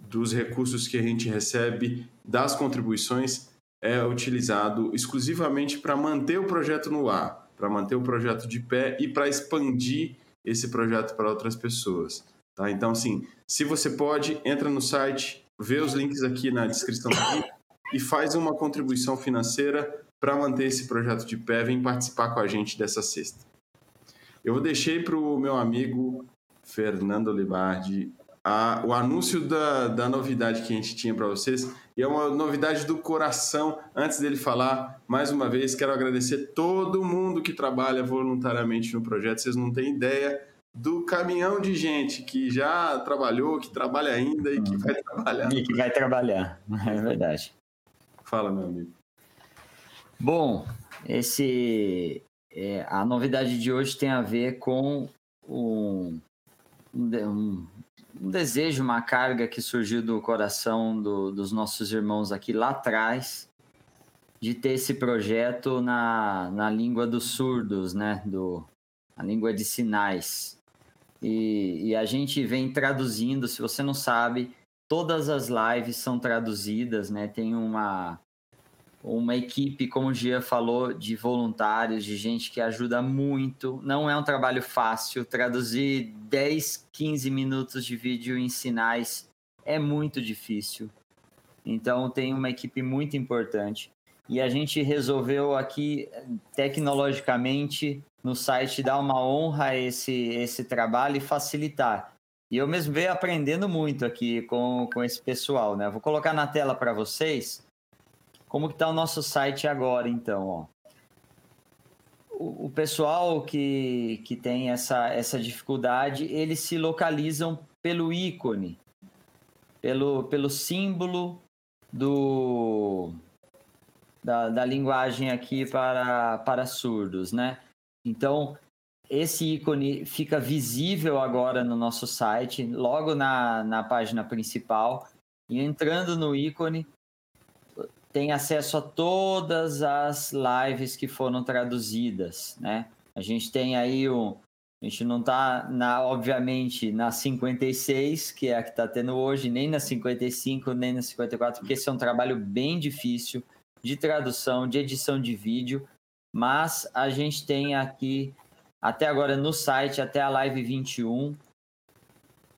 dos recursos que a gente recebe das contribuições é utilizado exclusivamente para manter o projeto no ar, para manter o projeto de pé e para expandir esse projeto para outras pessoas. Tá? Então, assim, se você pode, entra no site, vê os links aqui na descrição aqui, e faz uma contribuição financeira para manter esse projeto de pé, vem participar com a gente dessa sexta. Eu deixei para o meu amigo Fernando Libardi a, o anúncio da, da novidade que a gente tinha para vocês. E é uma novidade do coração. Antes dele falar, mais uma vez, quero agradecer todo mundo que trabalha voluntariamente no projeto. Vocês não têm ideia do caminhão de gente que já trabalhou, que trabalha ainda e que vai trabalhar. E que vai trabalhar, é verdade. Fala, meu amigo. Bom, esse é, a novidade de hoje tem a ver com um, um, um desejo, uma carga que surgiu do coração do, dos nossos irmãos aqui lá atrás, de ter esse projeto na, na língua dos surdos, né? Do, a língua de sinais. E, e a gente vem traduzindo, se você não sabe, todas as lives são traduzidas, né? Tem uma, uma equipe, como o Gia falou, de voluntários, de gente que ajuda muito. Não é um trabalho fácil. Traduzir 10, 15 minutos de vídeo em sinais é muito difícil. Então, tem uma equipe muito importante. E a gente resolveu aqui, tecnologicamente, no site, dar uma honra a esse, esse trabalho e facilitar. E eu mesmo venho aprendendo muito aqui com, com esse pessoal, né? Vou colocar na tela para vocês como que está o nosso site agora, então, ó? O, o pessoal que, que tem essa, essa dificuldade, eles se localizam pelo ícone, pelo, pelo símbolo do, da, da linguagem aqui para, para surdos, né? Então, esse ícone fica visível agora no nosso site, logo na, na página principal. E entrando no ícone, tem acesso a todas as lives que foram traduzidas, né? A gente tem aí um. A gente não está, na, obviamente, na 56, que é a que está tendo hoje, nem na 55, nem na 54, porque esse é um trabalho bem difícil. de tradução, de edição de vídeo, mas a gente tem aqui até agora no site, até a live 21,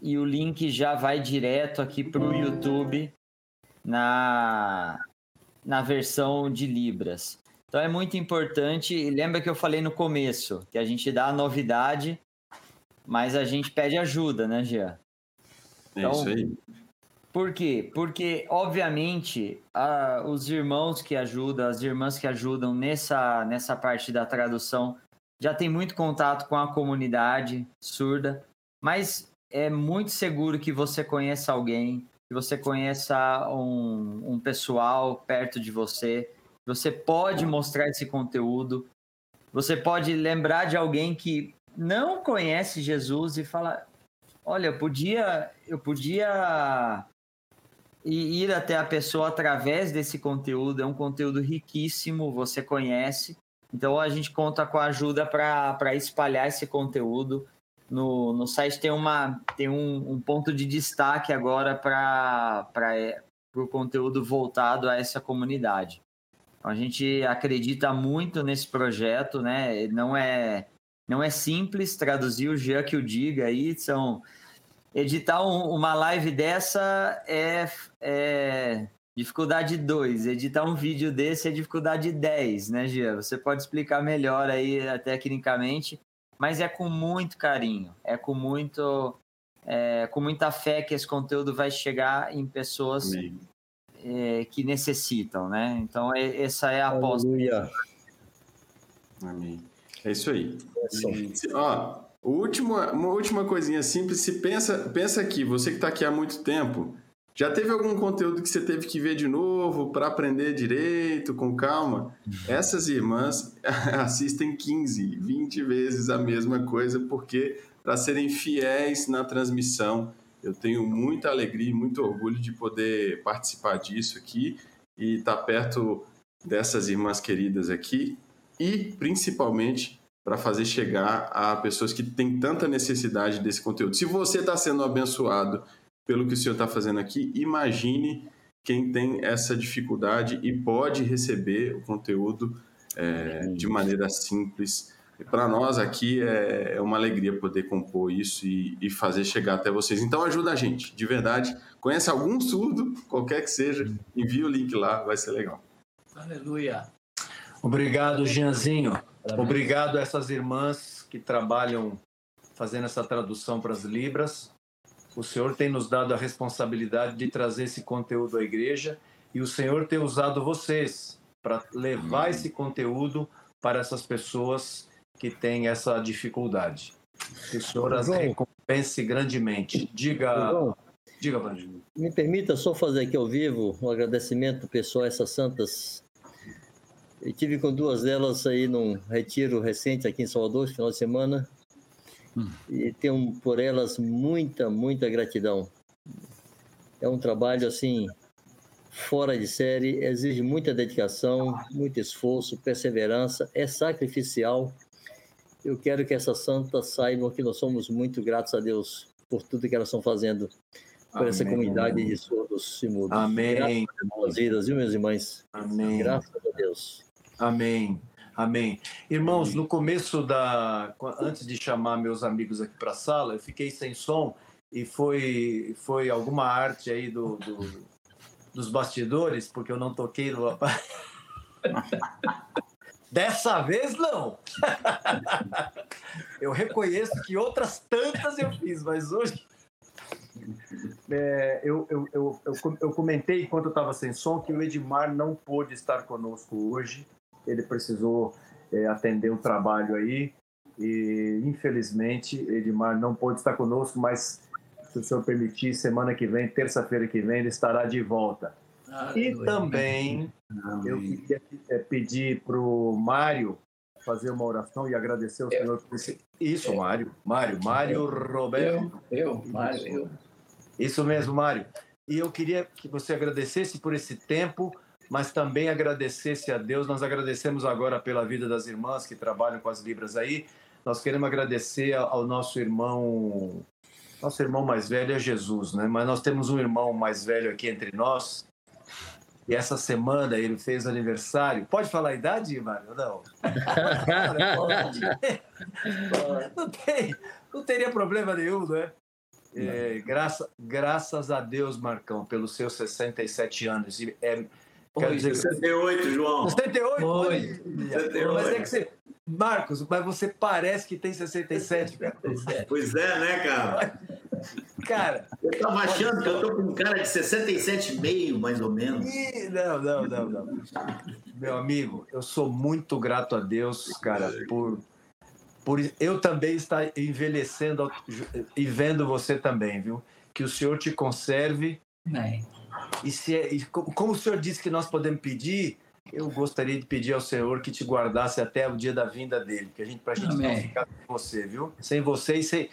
e o link já vai direto aqui para o YouTube na, na versão de Libras. Então é muito importante, e lembra que eu falei no começo, que a gente dá a novidade, mas a gente pede ajuda, né, Jean? Então, é isso aí. Por quê? Porque, obviamente, a, os irmãos que ajudam, as irmãs que ajudam nessa, nessa parte da tradução, já tem muito contato com a comunidade surda, mas é muito seguro que você conheça alguém, que você conheça um, um pessoal perto de você, você pode mostrar esse conteúdo, você pode lembrar de alguém que não conhece Jesus e falar: olha, eu podia, eu podia ir até a pessoa através desse conteúdo. É um conteúdo riquíssimo, você conhece. Então a gente conta com a ajuda para espalhar esse conteúdo. No, no site tem, uma, tem um, um ponto de destaque agora para o conteúdo voltado a essa comunidade. Então, a gente acredita muito nesse projeto, né? Não é, não é simples traduzir o Jean que o diga aí, são editar um, uma live dessa é, é dificuldade 2. Editar um vídeo desse é dificuldade 10, né, Gia? Você pode explicar melhor aí tecnicamente, mas é com muito carinho, é com muito. É, com muita fé que esse conteúdo vai chegar em pessoas é, que necessitam, né? Então, é, essa é a aposta. Amém. É isso aí. É Ó, Última, uma última coisinha simples, se pensa, pensa aqui, você que está aqui há muito tempo, já teve algum conteúdo que você teve que ver de novo para aprender direito, com calma? Essas irmãs assistem 15, 20 vezes a mesma coisa, porque para serem fiéis na transmissão, eu tenho muita alegria e muito orgulho de poder participar disso aqui e estar tá perto dessas irmãs queridas aqui e principalmente para fazer chegar a pessoas que têm tanta necessidade desse conteúdo. Se você está sendo abençoado pelo que o senhor está fazendo aqui, imagine quem tem essa dificuldade e pode receber o conteúdo é, de maneira simples. Para nós aqui é, é uma alegria poder compor isso e, e, fazer chegar até vocês. Então ajuda a gente, de verdade. Conhece algum surdo, qualquer que seja, envia o link lá, vai ser legal. Aleluia. Obrigado, Gianzinho. Obrigado a essas irmãs que trabalham fazendo essa tradução para as Libras. O Senhor tem nos dado a responsabilidade de trazer esse conteúdo à igreja e o Senhor tem usado vocês para levar esse conteúdo para essas pessoas que têm essa dificuldade. Que o Senhor as recompense grandemente. Diga, diga. Me permita só fazer aqui ao vivo um agradecimento pessoal a essas santas eu tive com duas delas aí num retiro recente aqui em Salvador, final de semana, hum. e tenho por elas muita, muita gratidão. É um trabalho assim fora de série, exige muita dedicação, muito esforço, perseverança, é sacrificial. Eu quero que essas santas saibam que nós somos muito gratos a Deus por tudo que elas estão fazendo por Amém. essa comunidade de surdos e mudos. Amém. Graças a vidas, viu, meus irmãos? Amém. Graças a Deus. Amém. Amém. Irmãos, no começo da. Antes de chamar meus amigos aqui para a sala, eu fiquei sem som e foi, foi alguma arte aí do, do dos bastidores, porque eu não toquei no. Dessa vez, não! eu reconheço que outras tantas eu fiz, mas hoje. É, eu, eu, eu, eu, comentei enquanto eu estava sem som que o Edmar não pôde estar conosco hoje ele precisou é, atender um trabalho aí e infelizmente Edmar não pôde estar conosco, mas se o senhor permitir, semana que vem, terça-feira que vem, ele estará de volta. e também eu queria é, pedir para o Mário fazer uma oração e agradecer ao senhor por esse... Isso, Mário. Mário, Mário Roberto. Eu, eu Mário, eu. Isso mesmo, Mário. E eu queria que você agradecesse por esse tempo, mas também agradecesse a Deus. Nós agradecemos agora pela vida das irmãs que trabalham com as Libras aí. Nós queremos agradecer ao nosso irmão, nosso irmão mais velho é Jesus, né? Mas nós temos um irmão mais velho aqui entre nós, E essa semana ele fez aniversário. Pode falar a idade, Mário? Não. Pode. não, tem, não teria problema nenhum, né? É, graça, graças a Deus, Marcão, pelos seus 67 anos. E É, quero dizer, 68, João. 68? Oi. Olha, Mas é que você. Marcos, mas você parece que tem 67, cara. Pois é, né, cara? Cara, Eu tava achando que eu tô com um cara de 67,5, mais ou menos. Não, não, não, não. Meu amigo, eu sou muito grato a Deus, cara, por, por eu também estar envelhecendo e vendo você também, viu? Que o Senhor te conserve Amém. E, se, é, e co- como o Senhor disse que nós podemos pedir, eu gostaria de pedir ao Senhor que te guardasse até o dia da vinda dele, que a gente, pra gente não Amém. ficar sem você, viu? Sem você e sem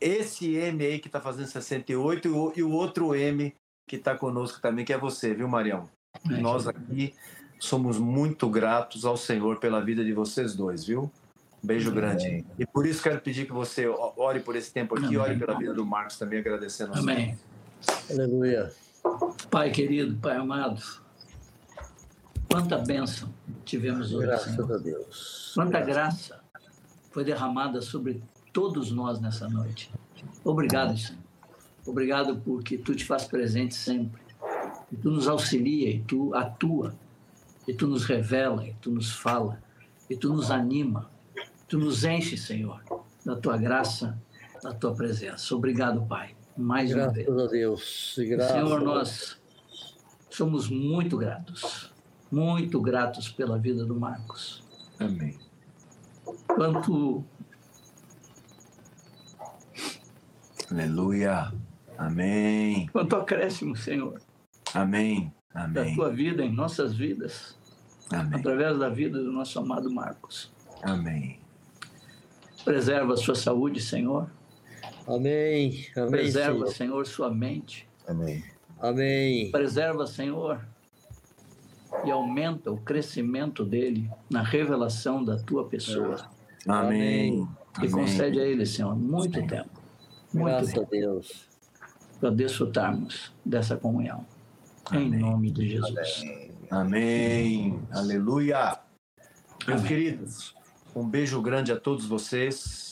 esse M aí que tá fazendo 68 e o, e o outro M que tá conosco também, que é você, viu, Marião? Amém. Nós aqui somos muito gratos ao Senhor pela vida de vocês dois, viu? Um Beijo grande. E por isso quero pedir que você ore por esse tempo aqui, Amém. ore pela vida do Marcos também, agradecendo Senhor. Amém. Aleluia. Pai querido, Pai amado, quanta bênção tivemos hoje, Graças Senhor. a Deus. Quanta graça foi derramada sobre todos nós nessa noite. Obrigado, Senhor. Obrigado porque tu te faz presente sempre. E tu nos auxilia, e tu atua, e tu nos revela, e tu nos fala, e tu nos anima. Tu nos enche, Senhor, da tua graça, da tua presença. Obrigado, Pai, mais uma vez. Graças a Deus. Graças Senhor, nós somos muito gratos, muito gratos pela vida do Marcos. Amém. Quanto Aleluia. Amém. Quanto acréscimo, Senhor, Amém. da Amém. tua vida em nossas vidas, Amém. através da vida do nosso amado Marcos. Amém. Preserva a sua saúde, Senhor. Amém. Amém, Preserva, Senhor. Senhor, sua mente. Amém. Amém. Preserva, Senhor, e aumenta o crescimento dele na revelação da tua pessoa. Amém. E concede a ele, Senhor, muito tempo, muito Graças tempo, a Deus. para desfrutarmos dessa comunhão. Em Amém. nome de Jesus. Amém. Aleluia. Meus Amém. queridos, um beijo grande a todos vocês.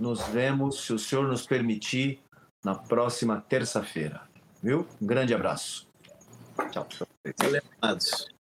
Nos vemos, se o Senhor nos permitir, na próxima terça-feira. Viu? Um grande abraço. Tchau. Amados.